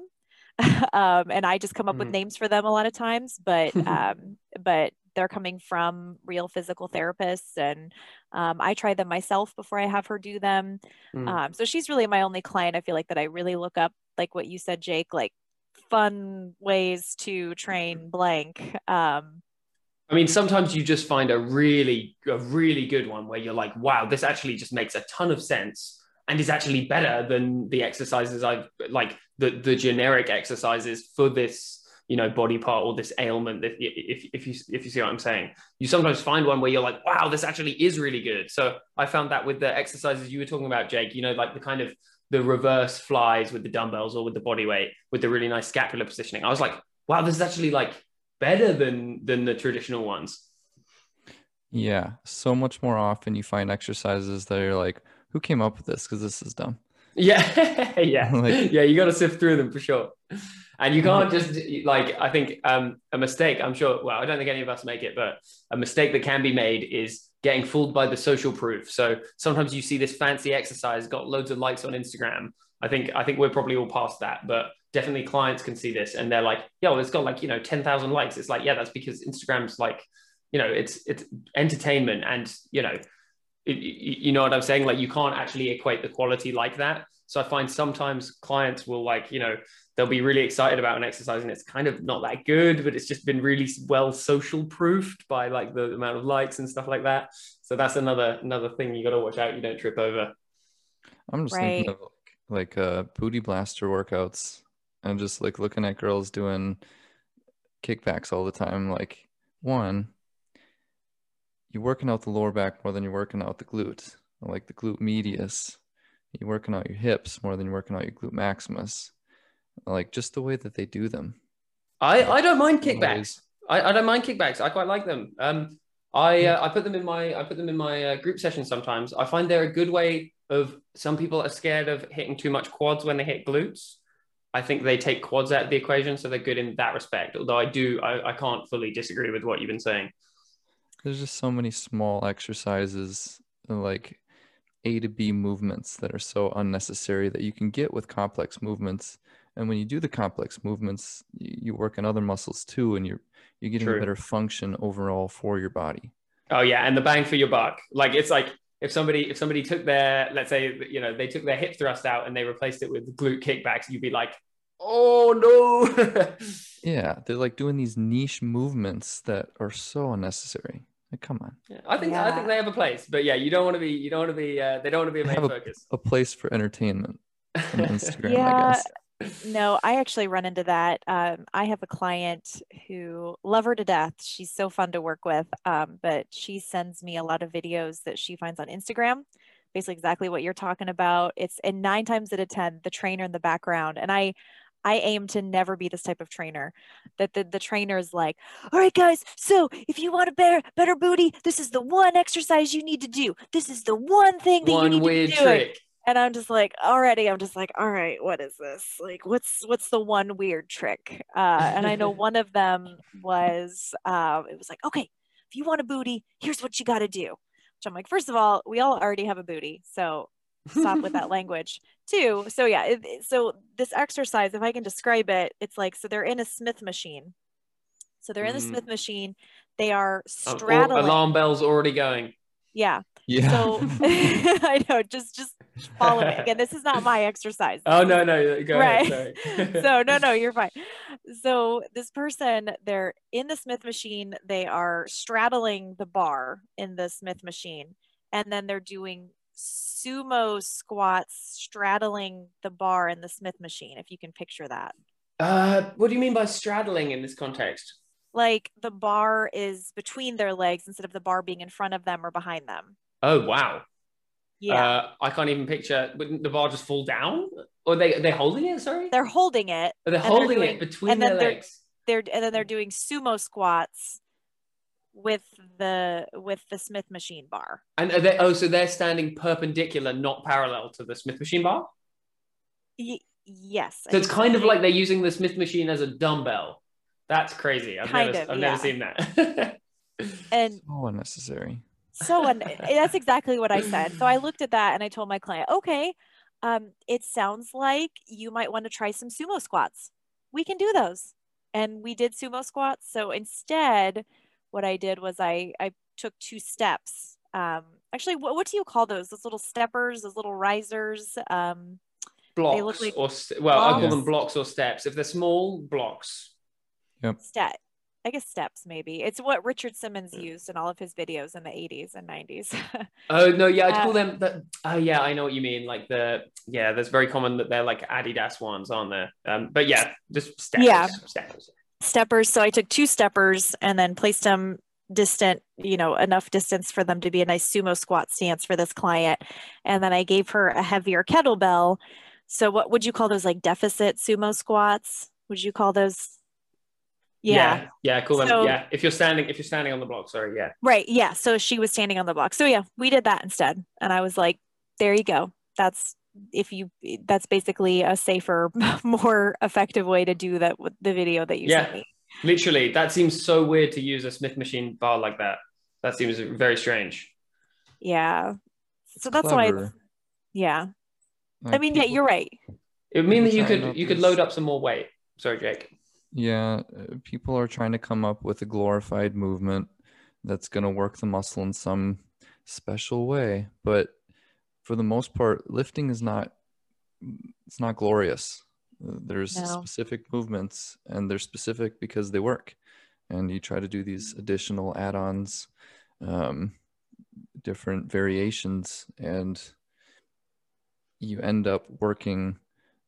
um, and I just come up with Mhm. names for them a lot of times, but um, but they're coming from real physical therapists, and um, I try them myself before I have her do them. Mm. Um, so she's really my only client. I feel like that I really look up, like what you said, Jake, like fun ways to train blank. Um, I mean, sometimes you just find a really, a really good one where you're like, wow, this actually just makes a ton of sense and is actually better than the exercises I've like the the generic exercises for this, you know, body part or this ailment. That if if you if you see what I'm saying, you sometimes find one where you're like, wow, this actually is really good. So I found that with the exercises you were talking about, Jake. You know, like the kind of the reverse flies with the dumbbells or with the body weight with the really nice scapular positioning. I was like, wow, this is actually like better than than the traditional ones. Yeah, so much more often you find exercises that are like, who came up with this? Because this is dumb. Yeah, yeah, Like- yeah. You got to sift through them for sure, and you can't just like. I think um, a mistake. I'm sure. Well, I don't think any of us make it, but a mistake that can be made is getting fooled by the social proof. So sometimes you see this fancy exercise got loads of likes on Instagram. I think I think we're probably all past that, but definitely clients can see this and they're like, "Yo, it's got like you know ten thousand likes." It's like, yeah, that's because Instagram's like, you know, it's it's entertainment and you know it, you know what I'm saying? Like you can't actually equate the quality like that. So I find sometimes clients will like, you know, they'll be really excited about an exercise and it's kind of not that good, but it's just been really well social proofed by like the amount of likes and stuff like that. So that's another another thing you got to watch out. You don't trip over. I'm just Right. thinking of like uh booty blaster workouts and just like looking at girls doing kickbacks all the time. Like one, you're working out the lower back more than you're working out the glutes, like the glute medius. You're working out your hips more than you're working out your glute maximus. Like just the way that they do them. I, I don't mind kickbacks. I, I don't mind kickbacks. I quite like them. Um, I uh, I put them in my I put them in my uh, group sessions sometimes. I find they're a good way of some people are scared of hitting too much quads when they hit glutes. I think they take quads out of the equation, so they're good in that respect. Although I do, I, I can't fully disagree with what you've been saying. There's just so many small exercises like A to B movements that are so unnecessary that you can get with complex movements. And when you do the complex movements, you, work on other muscles too, and you're you're getting True. a better function overall for your body. Oh yeah, and the bang for your buck. Like it's like if somebody if somebody took their let's say you know they took their hip thrust out and they replaced it with glute kickbacks, you'd be like, oh no. Yeah, they're like doing these niche movements that are so unnecessary. Like, come on, Yeah, I think I think they have a place, but yeah, you don't want to be you don't want to be uh, they don't want to be a main have focus. a place for entertainment on Instagram, I guess. No, I actually run into that. Um, I have a client who love her to death. She's so fun to work with. Um, but she sends me a lot of videos that she finds on Instagram, basically exactly what you're talking about. It's and nine times out of ten, the trainer in the background. And I I aim to never be this type of trainer. That the, the trainer is like, all right, guys, so if you want a better better booty, this is the one exercise you need to do. This is the one thing that you need to doing trick. and i'm just like already i'm just like all right what is this like what's what's the one weird trick uh and i know one of them was um it was like okay if you want a booty here's what you got to do which i'm like first of all we all already have a booty so stop with that language Two, so yeah it, it- so this exercise if i can describe it it's like so they're in a smith machine so they're in the Mm. smith machine they are or- straddling alarm bells already going. yeah Yeah. so i know just just follow me again this is not my exercise Oh no no go Right. ahead. Sorry. so no no you're fine so this person they're in the smith machine they are straddling the bar in the smith machine and then they're doing sumo squats straddling the bar in the smith machine if you can picture that Uh, what do you mean by straddling in this context? like the bar is between their legs instead of the bar being in front of them or behind them Oh wow. yeah Uh, I can't even picture. Wouldn't the bar just fall down? Or they they're holding it? Sorry. they're holding it Are they they're holding doing- it between their then they're- legs? they're and then they're doing sumo squats with the with the Smith machine bar. And are they, oh, so they're standing perpendicular, not parallel to the Smith machine bar. Y- yes. I So it's kind of like they're using the Smith machine as a dumbbell. That's crazy. I've Kind never, of, I've yeah. never seen that. and so unnecessary. so un- that's exactly what I said. So I looked at that and I told my client, okay, um, it sounds like you might want to try some sumo squats. We can do those. And we did sumo squats. So instead, what I did was I I took two steps. Um, actually, what, what do you call those? Those little steppers, those little risers. Um, blocks look like or st- well, I call them blocks or steps. If they're small, blocks. step i guess steps maybe it's what richard simmons used in all of his videos in the 80s and 90s Oh no, yeah, I'd Uh, call them. The, oh yeah, I know what you mean. Like the yeah, that's very common that they're like Adidas ones, aren't there? Um, but yeah, just steps. Yeah. steppers. Steppers. So i took two steppers and then placed them distant you know enough distance for them to be a nice sumo squat stance for this client. And then i gave her a heavier kettlebell. So what would you call those like deficit sumo squats? Would you call those? Yeah, yeah, yeah, cool. So- yeah, if you're standing, if you're standing on the block, sorry, yeah. right yeah. So she was standing on the block. So yeah we did that instead. And i was like there you go. That's if you that's basically a safer more effective way to do that with the video that you sent Yeah. me Literally, that seems so weird to use a Smith machine bar like that. That seems very strange. yeah It's so that's why clever. yeah i Like, mean yeah you're right It would mean that you could you could load up some more weight. Sorry, Jake. Yeah, uh, people are trying to come up with a glorified movement that's going to work the muscle in some special way, but for the most part, lifting is not it's not glorious. There's No. specific movements and they're specific because they work. And you try to do these additional add-ons, um, different variations, and you end up working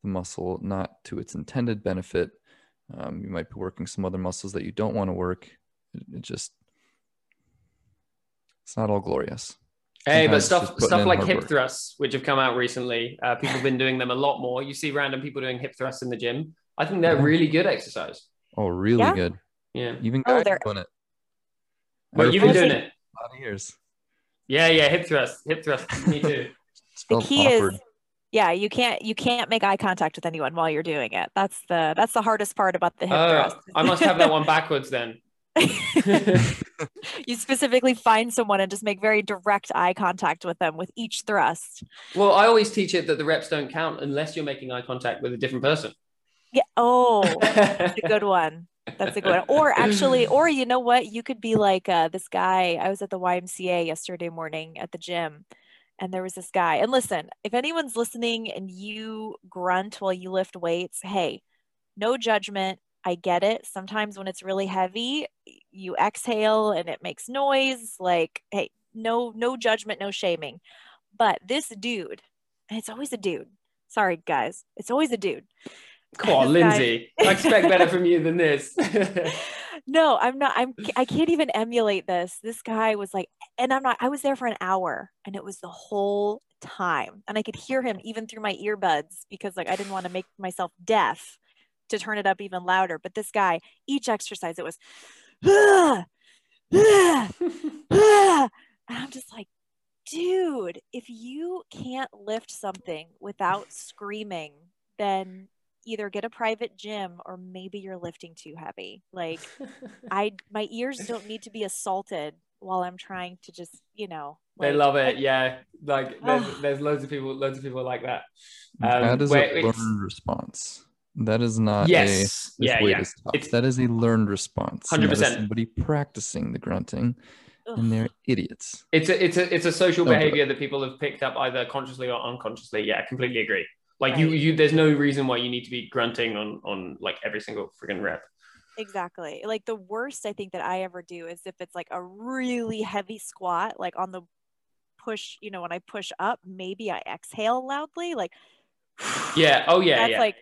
the muscle not to its intended benefit. Um, you might be working some other muscles that you don't want to work. It, it just it's not all glorious. Hey, but stuff stuff like hip work. thrusts, which have come out recently, uh, people have been doing them a lot more. You see random people doing hip thrusts in the gym. I think they're Yeah. really good exercise. Oh, really Yeah. good. Yeah. Even Oh, guys they're- doing it. Well, you've been doing it. a lot of years. Yeah, yeah, hip thrust, hip thrust. Me too. The key awkward. is Yeah, you can't you can't make eye contact with anyone while you're doing it. That's the that's the hardest part about the hip Oh, thrust. I must have that one backwards then. you specifically find someone and just make very direct eye contact with them with each thrust. well, I always teach it that the reps don't count unless you're making eye contact with a different person. Yeah. Oh, that's a good one. That's a good one. Or actually, or you know what? You could be like uh, this guy. I was at the YMCA yesterday morning at the gym, and there was this guy. And listen, if anyone's listening and you grunt while you lift weights, hey, no judgment. I get it. Sometimes when it's really heavy, you exhale and it makes noise. Like, hey, no, no judgment, no shaming. But this dude, and it's always a dude. Sorry, guys. It's always a dude. Come on, Lindsay. I expect better from you than this. no i'm not i'm i can't even emulate this this guy was like and i'm not i was there for an hour and it was the whole time and i could hear him even through my earbuds because like i didn't want to make myself deaf to turn it up even louder but this guy each exercise it was "Ah, ah, ah." and i'm just like dude if you can't lift something without screaming then either get a private gym or maybe you're lifting too heavy like I my ears don't need to be assaulted while I'm trying to just, you know. they like, love I- it. Yeah, like there's, there's loads of people, loads of people like that. Um, that is where a it's- learned response. That is not Yes, a yeah, weight yeah. is tough. It's- that is a learned response. and that is 100%. Somebody practicing the grunting, ugh. and they're idiots. It's a it's a it's a social Don't behavior that people have picked up either consciously or unconsciously. Yeah, completely agree. Like you Right. you there's no reason why you need to be grunting on on like every single freaking rep. Exactly. Like the worst I think that I ever do is if it's like a really heavy squat, like on the push, you know, when I push up, maybe I exhale loudly. Like Yeah. Oh yeah. that's yeah. like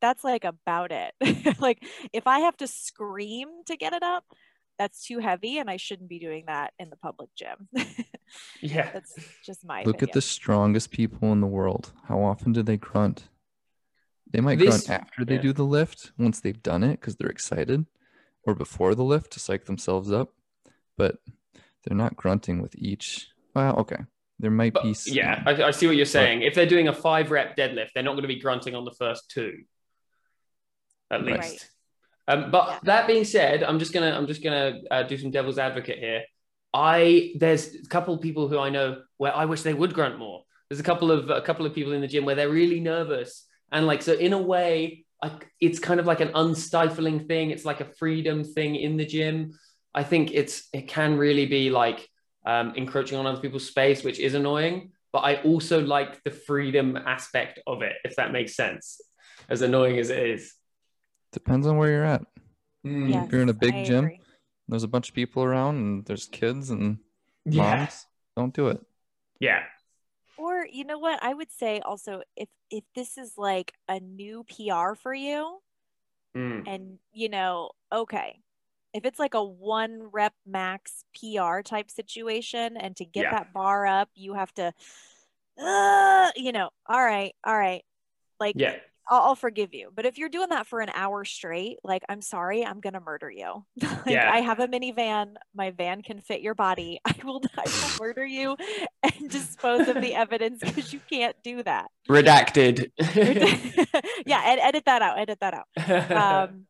that's like about it. like if I have to scream to get it up, that's too heavy and I shouldn't be doing that in the public gym. yeah. that's just my Look at the strongest people in the world. How often do they grunt? They might This- grunt after they yeah. do the lift once they've done it because they're excited, or before the lift to psych themselves up. But they're not grunting with each. Well, okay, there might But, be. Some, yeah, I, I see what you're saying. If they're doing a five rep deadlift, they're not going to be grunting on the first two, at Right. least. Um, but Yeah. that being said, I'm just gonna I'm just gonna uh, do some devil's advocate here. I there's a couple of people who I know where I wish they would grunt more. There's a couple of a couple of people in the gym where they're really nervous and like so in a way, like it's kind of like an unstifling thing. It's like a freedom thing in the gym. I think it's it can really be like um, encroaching on other people's space, which is annoying. But I also like the freedom aspect of it, if that makes sense. As annoying as it is. Depends on where you're at. Mm, Yes, you're in a big I gym, agree. There's a bunch of people around, and there's kids and Yeah. moms. Don't do it. Yeah. Or you know what? I would say also if if this is like a new PR for you Mm. and you know, okay. If it's like a one rep max PR type situation and to get Yeah. that bar up, you have to uh, you know, all right, all right. Like Yeah. I'll, I'll forgive you. But if you're doing that for an hour straight, like, I'm sorry, I'm gonna murder you. like, Yeah. I have a minivan. My van can fit your body. I will, I will murder you and dispose of the evidence because you can't do that. Redacted. yeah, ed- edit that out. Edit that out. Um,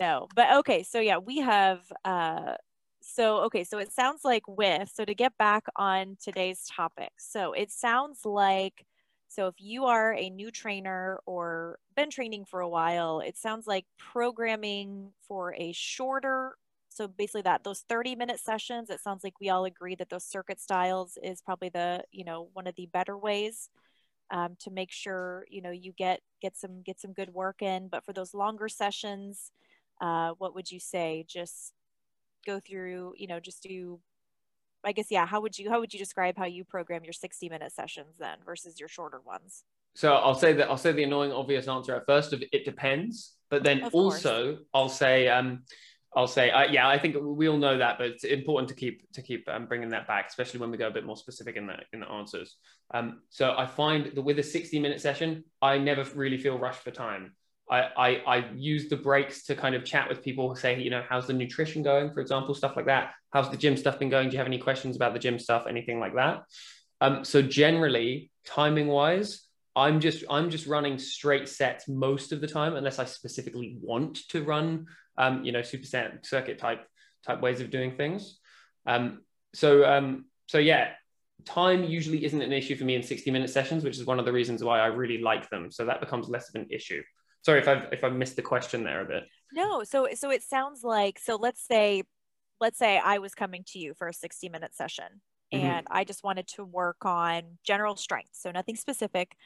no, but okay. So yeah, we have. Uh, so okay. So it sounds like with. So to get back on today's topic. So it sounds like. So if you are a new trainer or been training for a while, it sounds like programming for a shorter. So basically that those 30 minute sessions, it sounds like we all agree that those circuit styles is probably the, you know, one of the better ways um, to make sure, you know, you get, get some, get some good work in. But for those longer sessions, uh, what would you say? Just go through, you know, just do I guess yeah. How would you how would you describe how you program your sixty minute sessions then versus your shorter ones? So I'll say that I'll say the annoying obvious answer at first of it depends, but then Of course. also I'll say um I'll say uh, yeah I think we all know that, but it's important to keep to keep um, bringing that back, especially when we go a bit more specific in the in the answers. Um, so I find that with a sixty minute session, I never really feel rushed for time. I, I, I use the breaks to kind of chat with people, say, you know, how's the nutrition going, for example, stuff like that. How's the gym stuff been going? Do you have any questions about the gym stuff, anything like that? Um, so generally, timing wise, I'm just I'm just running straight sets most of the time, unless I specifically want to run, um, you know, superset circuit type type ways of doing things. Um, so um, so yeah, time usually isn't an issue for me in 60 minute sessions, which is one of the reasons why I really like them. So that becomes less of an issue. Sorry if I've if I missed the question there a bit. No, so so it sounds like so let's say let's say I was coming to you for a 60 minute session mm-hmm. and I just wanted to work on general strength, so nothing specific.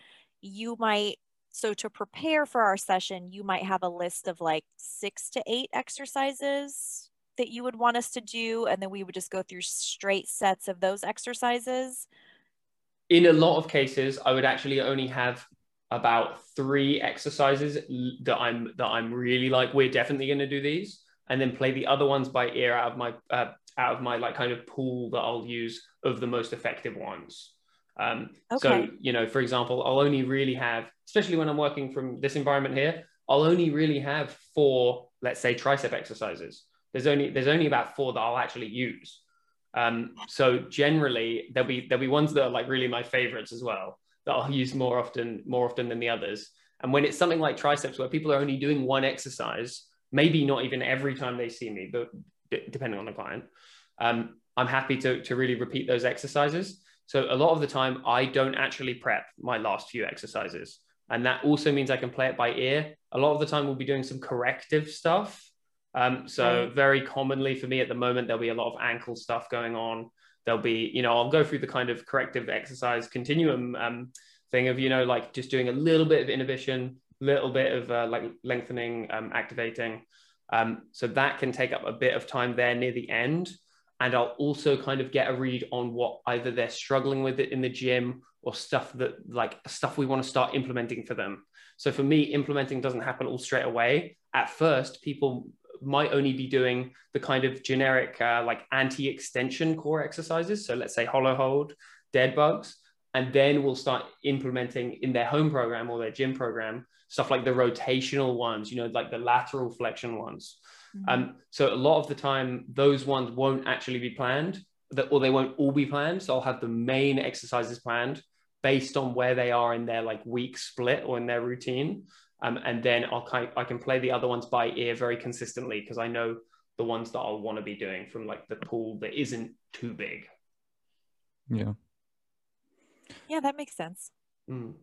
You might so to prepare for our session, you might have a list of like 6 to 8 exercises that you would want us to do and then we would just go through straight sets of those exercises. In a lot of cases, I would actually only have about three exercises that I'm that I'm really like we're definitely going to do these and then play the other ones by ear out of my uh, out of my like kind of pool that I'll use of the most effective ones. Um, okay. So you know, for example, I'll only really have, especially when I'm working from this environment here, I'll only really have four, let's say, tricep exercises. There's only there's only about four that I'll actually use. Um, so generally, there'll be there'll be ones that are like really my favorites as well that I'll use more often, more often than the others. And when it's something like triceps, where people are only doing one exercise, maybe not even every time they see me, but depending on the client, um, I'm happy to, to really repeat those exercises. So a lot of the time, I don't actually prep my last few exercises. And that also means I can play it by ear. A lot of the time, we'll be doing some corrective stuff. Um, so very commonly for me at the moment, there'll be a lot of ankle stuff going on there'll be you know i'll go through the kind of corrective exercise continuum um, thing of you know like just doing a little bit of inhibition little bit of uh, like lengthening um, activating. Um, so that can take up a bit of time there near the end. And i'll also kind of get a read on what either they're struggling with it in the gym or stuff that like stuff we want to start implementing for them. So for me implementing doesn't happen all straight away. At first people might only be doing the kind of generic uh, like anti-extension core exercises. So let's say hollow hold, dead bugs, and then we'll start implementing in their home program or their gym program stuff like the rotational ones, you know, like the lateral flexion ones. Mm-hmm. Um, so a lot of the time, those ones won't actually be planned, that, or they won't all be planned. So I'll have the main exercises planned based on where they are in their like week split or in their routine. Um, and then I'll I can play the other ones by ear very consistently because I know the ones that I'll want to be doing from like the pool that isn't too big. Yeah. Yeah, that makes sense. Mm.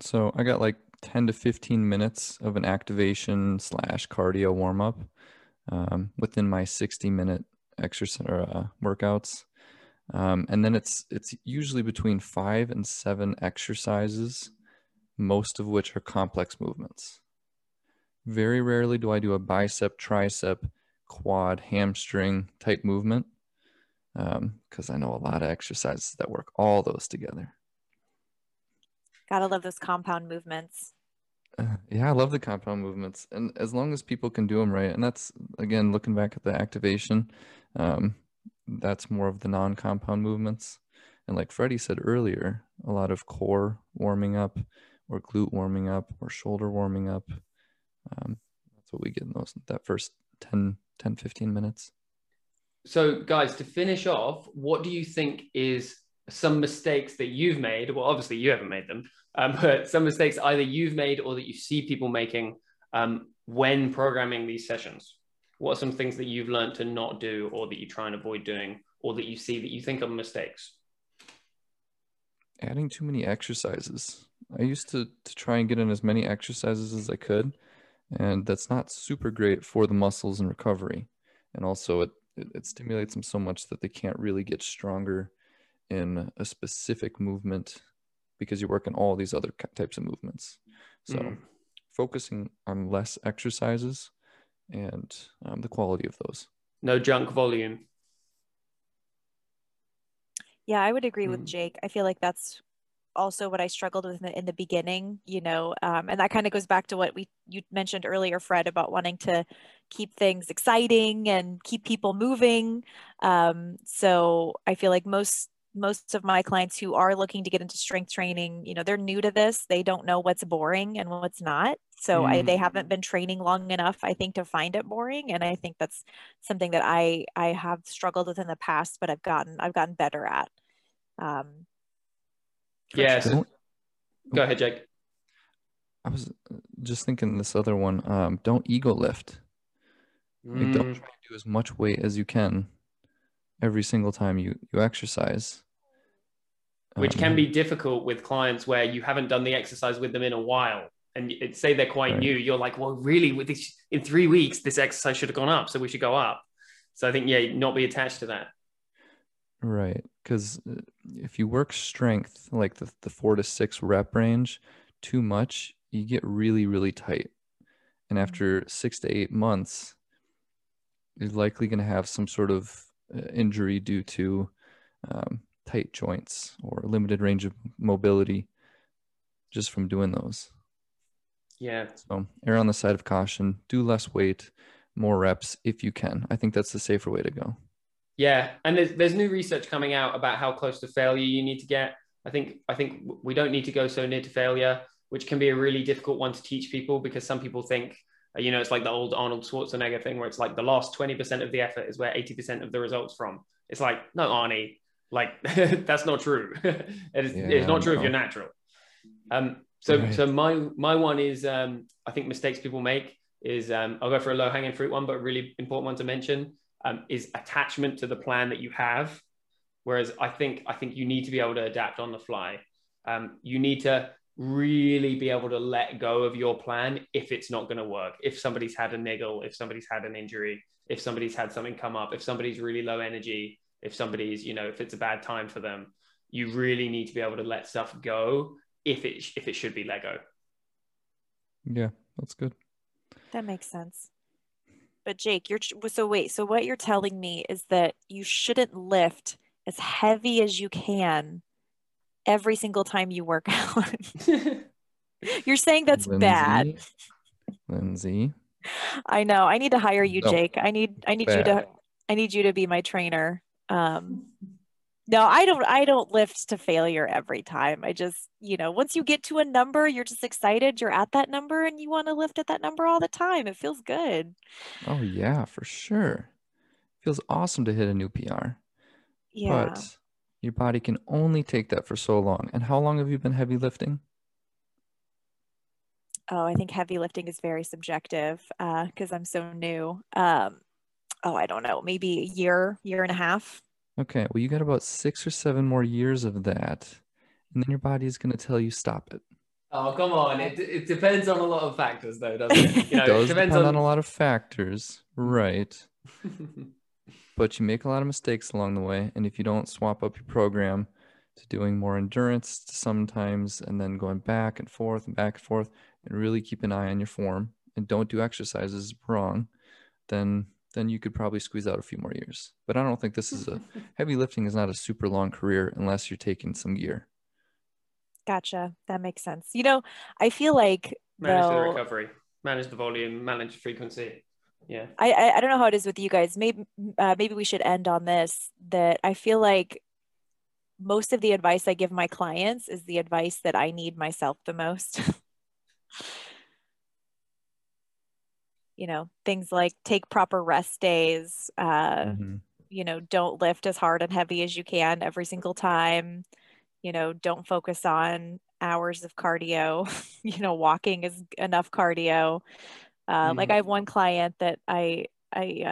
So I got like 10 to 15 minutes of an activation slash cardio warm up um, within my 60 minute exercise or uh, workouts. Um, and then it's it's usually between five and seven exercises most of which are complex movements. Very rarely do I do a bicep, tricep, quad, hamstring type movement because um, I know a lot of exercises that work all those together. Gotta love those compound movements. Uh, yeah, I love the compound movements, and as long as people can do them right, and that's again looking back at the activation, um, that's more of the non-compound movements. And like Freddie said earlier, a lot of core warming up, or glute warming up or shoulder warming up. Um, that's what we get in those that first 10, 10, 15 minutes. So, guys, to finish off, what do you think is some mistakes that you've made? Well, obviously, you haven't made them, um, but some mistakes either you've made or that you see people making um, when programming these sessions. What are some things that you've learned to not do or that you try and avoid doing or that you see that you think are mistakes? Adding too many exercises. I used to, to try and get in as many exercises as I could, and that's not super great for the muscles and recovery. And also, it, it, it stimulates them so much that they can't really get stronger in a specific movement because you're working all these other types of movements. So, mm. focusing on less exercises and um, the quality of those. No junk volume. Yeah, I would agree mm. with Jake. I feel like that's also what I struggled with in the, in the beginning, you know, um, and that kind of goes back to what we you mentioned earlier, Fred, about wanting to keep things exciting and keep people moving. Um, so I feel like most most of my clients who are looking to get into strength training, you know, they're new to this. They don't know what's boring and what's not. So mm. I, they haven't been training long enough, I think, to find it boring. And I think that's something that I I have struggled with in the past, but I've gotten I've gotten better at. Um, yeah. So, Go ahead, Jake. I was just thinking this other one. Um, don't ego lift. Like, don't Mm, try to do as much weight as you can every single time you you exercise. which can Um, be difficult with clients where you haven't done the exercise with them in a while and it, say they're quite Right. new you're like well really with this in three weeks this exercise should have gone up so we should go up so i think yeah not be attached to that Right. Because if you work strength, like the, the four to six rep range, too much, you get really, really tight. And after six to eight months, you're likely going to have some sort of uh, injury due to um, tight joints or limited range of mobility just from doing those. yeah So err on the side of caution, do less weight, more reps if you can. I think that's the safer way to go. Yeah, and there's there's new research coming out about how close to failure you need to get. I think I think we don't need to go so near to failure, which can be a really difficult one to teach people because some people think, uh, you know, it's like the old Arnold Schwarzenegger thing where it's like the last twenty percent of the effort is where eighty percent of the results from. It's like no, Arnie, like that's not true. it's, Yeah, it's not true if you're natural. Um, so Right. so my my one is um, I think mistakes people make is um, I'll go for a low hanging fruit one, but a really important one to mention um, is attachment to the plan that you have. Whereas I think I think you need to be able to adapt on the fly. Um, you need to really be able to let go of your plan if it's not going to work. If somebody's had a niggle, if somebody's had an injury, if somebody's had something come up, if somebody's really low energy, if somebody's you know if it's a bad time for them, you really need to be able to let stuff go if it if it should be let go. Yeah, that's good. That makes sense. But Jake, you're so wait, so what you're telling me is that you shouldn't lift as heavy as you can every single time you work out. You're saying that's bad. Lindsay, Lindsay, I know. I need to hire you, No, Jake. I need I need you to. I need you to be my trainer. Um no, I don't I don't lift to failure every time. I just, you know, once you get to a number, you're just excited, you're at that number and you want to lift at that number all the time. It feels good. Oh yeah, for sure. Feels awesome to hit a new PR. Yeah. But your body can only take that for so long. And how long have you been heavy lifting? Oh, I think heavy lifting is very subjective because I'm so new. Um, oh, I don't know, maybe a year, year and a half. Okay, well you got about six or seven more years of that. And then your body is gonna tell you stop it. Oh come on! It, it depends on a lot of factors, though, doesn't it? You know, it does it depends depend on. on a lot of factors, right? but you make a lot of mistakes along the way and if you don't swap up your program to doing more endurance sometimes and then going back and forth and back and forth and really keep an eye on your form and don't do exercises wrong then then you could probably squeeze out a few more years but i don't think this is a heavy lifting is not a super long career unless you're taking some gear Gotcha. That makes sense. You know, I feel like manage the recovery, manage the volume, manage the frequency. Yeah. I, I I don't know how it is with you guys. Maybe uh, maybe we should end on this. That I feel like most of the advice I give my clients is the advice that I need myself the most. you know, things like take proper rest days. Uh, Mhm. you know, don't lift as hard and heavy as you can every single time. You know, don't focus on hours of cardio. you know, walking is enough cardio. Uh, Like Mhm. I have one client that I, I,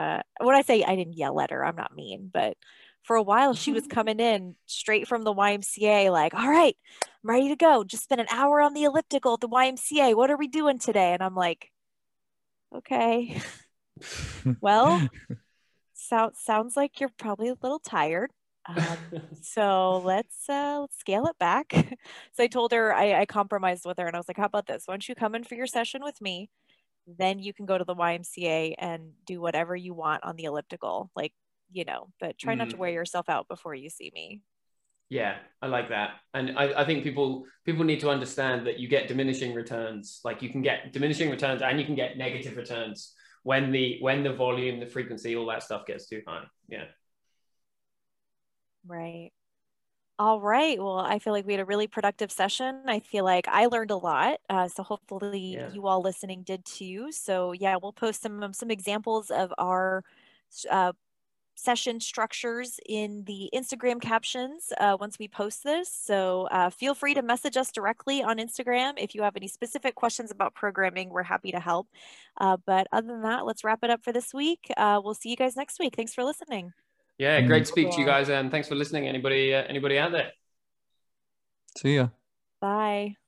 uh, when I say I didn't yell at her, I'm not mean, but for a while she was coming in straight from the YMCA, like, all right, I'm ready to go. Just spent an hour on the elliptical at the YMCA. What are we doing today? And I'm like, okay, well, sounds sounds like you're probably a little tired. Um, so let's uh, let's scale it back. so I told her I, I compromised with her, and I was like, "How about this? Why don't you come in for your session with me? Then you can go to the YMCA and do whatever you want on the elliptical, like you know. But try not to Mm. wear yourself out before you see me." Yeah, I like that, and I, I think people people need to understand that you get diminishing returns. Like you can get diminishing returns, and you can get negative returns when the when the volume, the frequency, all that stuff gets too high. Yeah. Right. All right. Well, I feel like we had a really productive session. I feel like I learned a lot. Uh, so hopefully Yeah. you all listening did too. So yeah, we'll post some some examples of our uh, session structures in the Instagram captions uh, once we post this. So uh, feel free to message us directly on Instagram if you have any specific questions about programming. We're happy to help. Uh, but other than that, let's wrap it up for this week. Uh, we'll see you guys next week. Thanks for listening. Yeah, great to speak to you guys, and thanks for listening. Anybody, uh, anybody out there? See ya. Bye.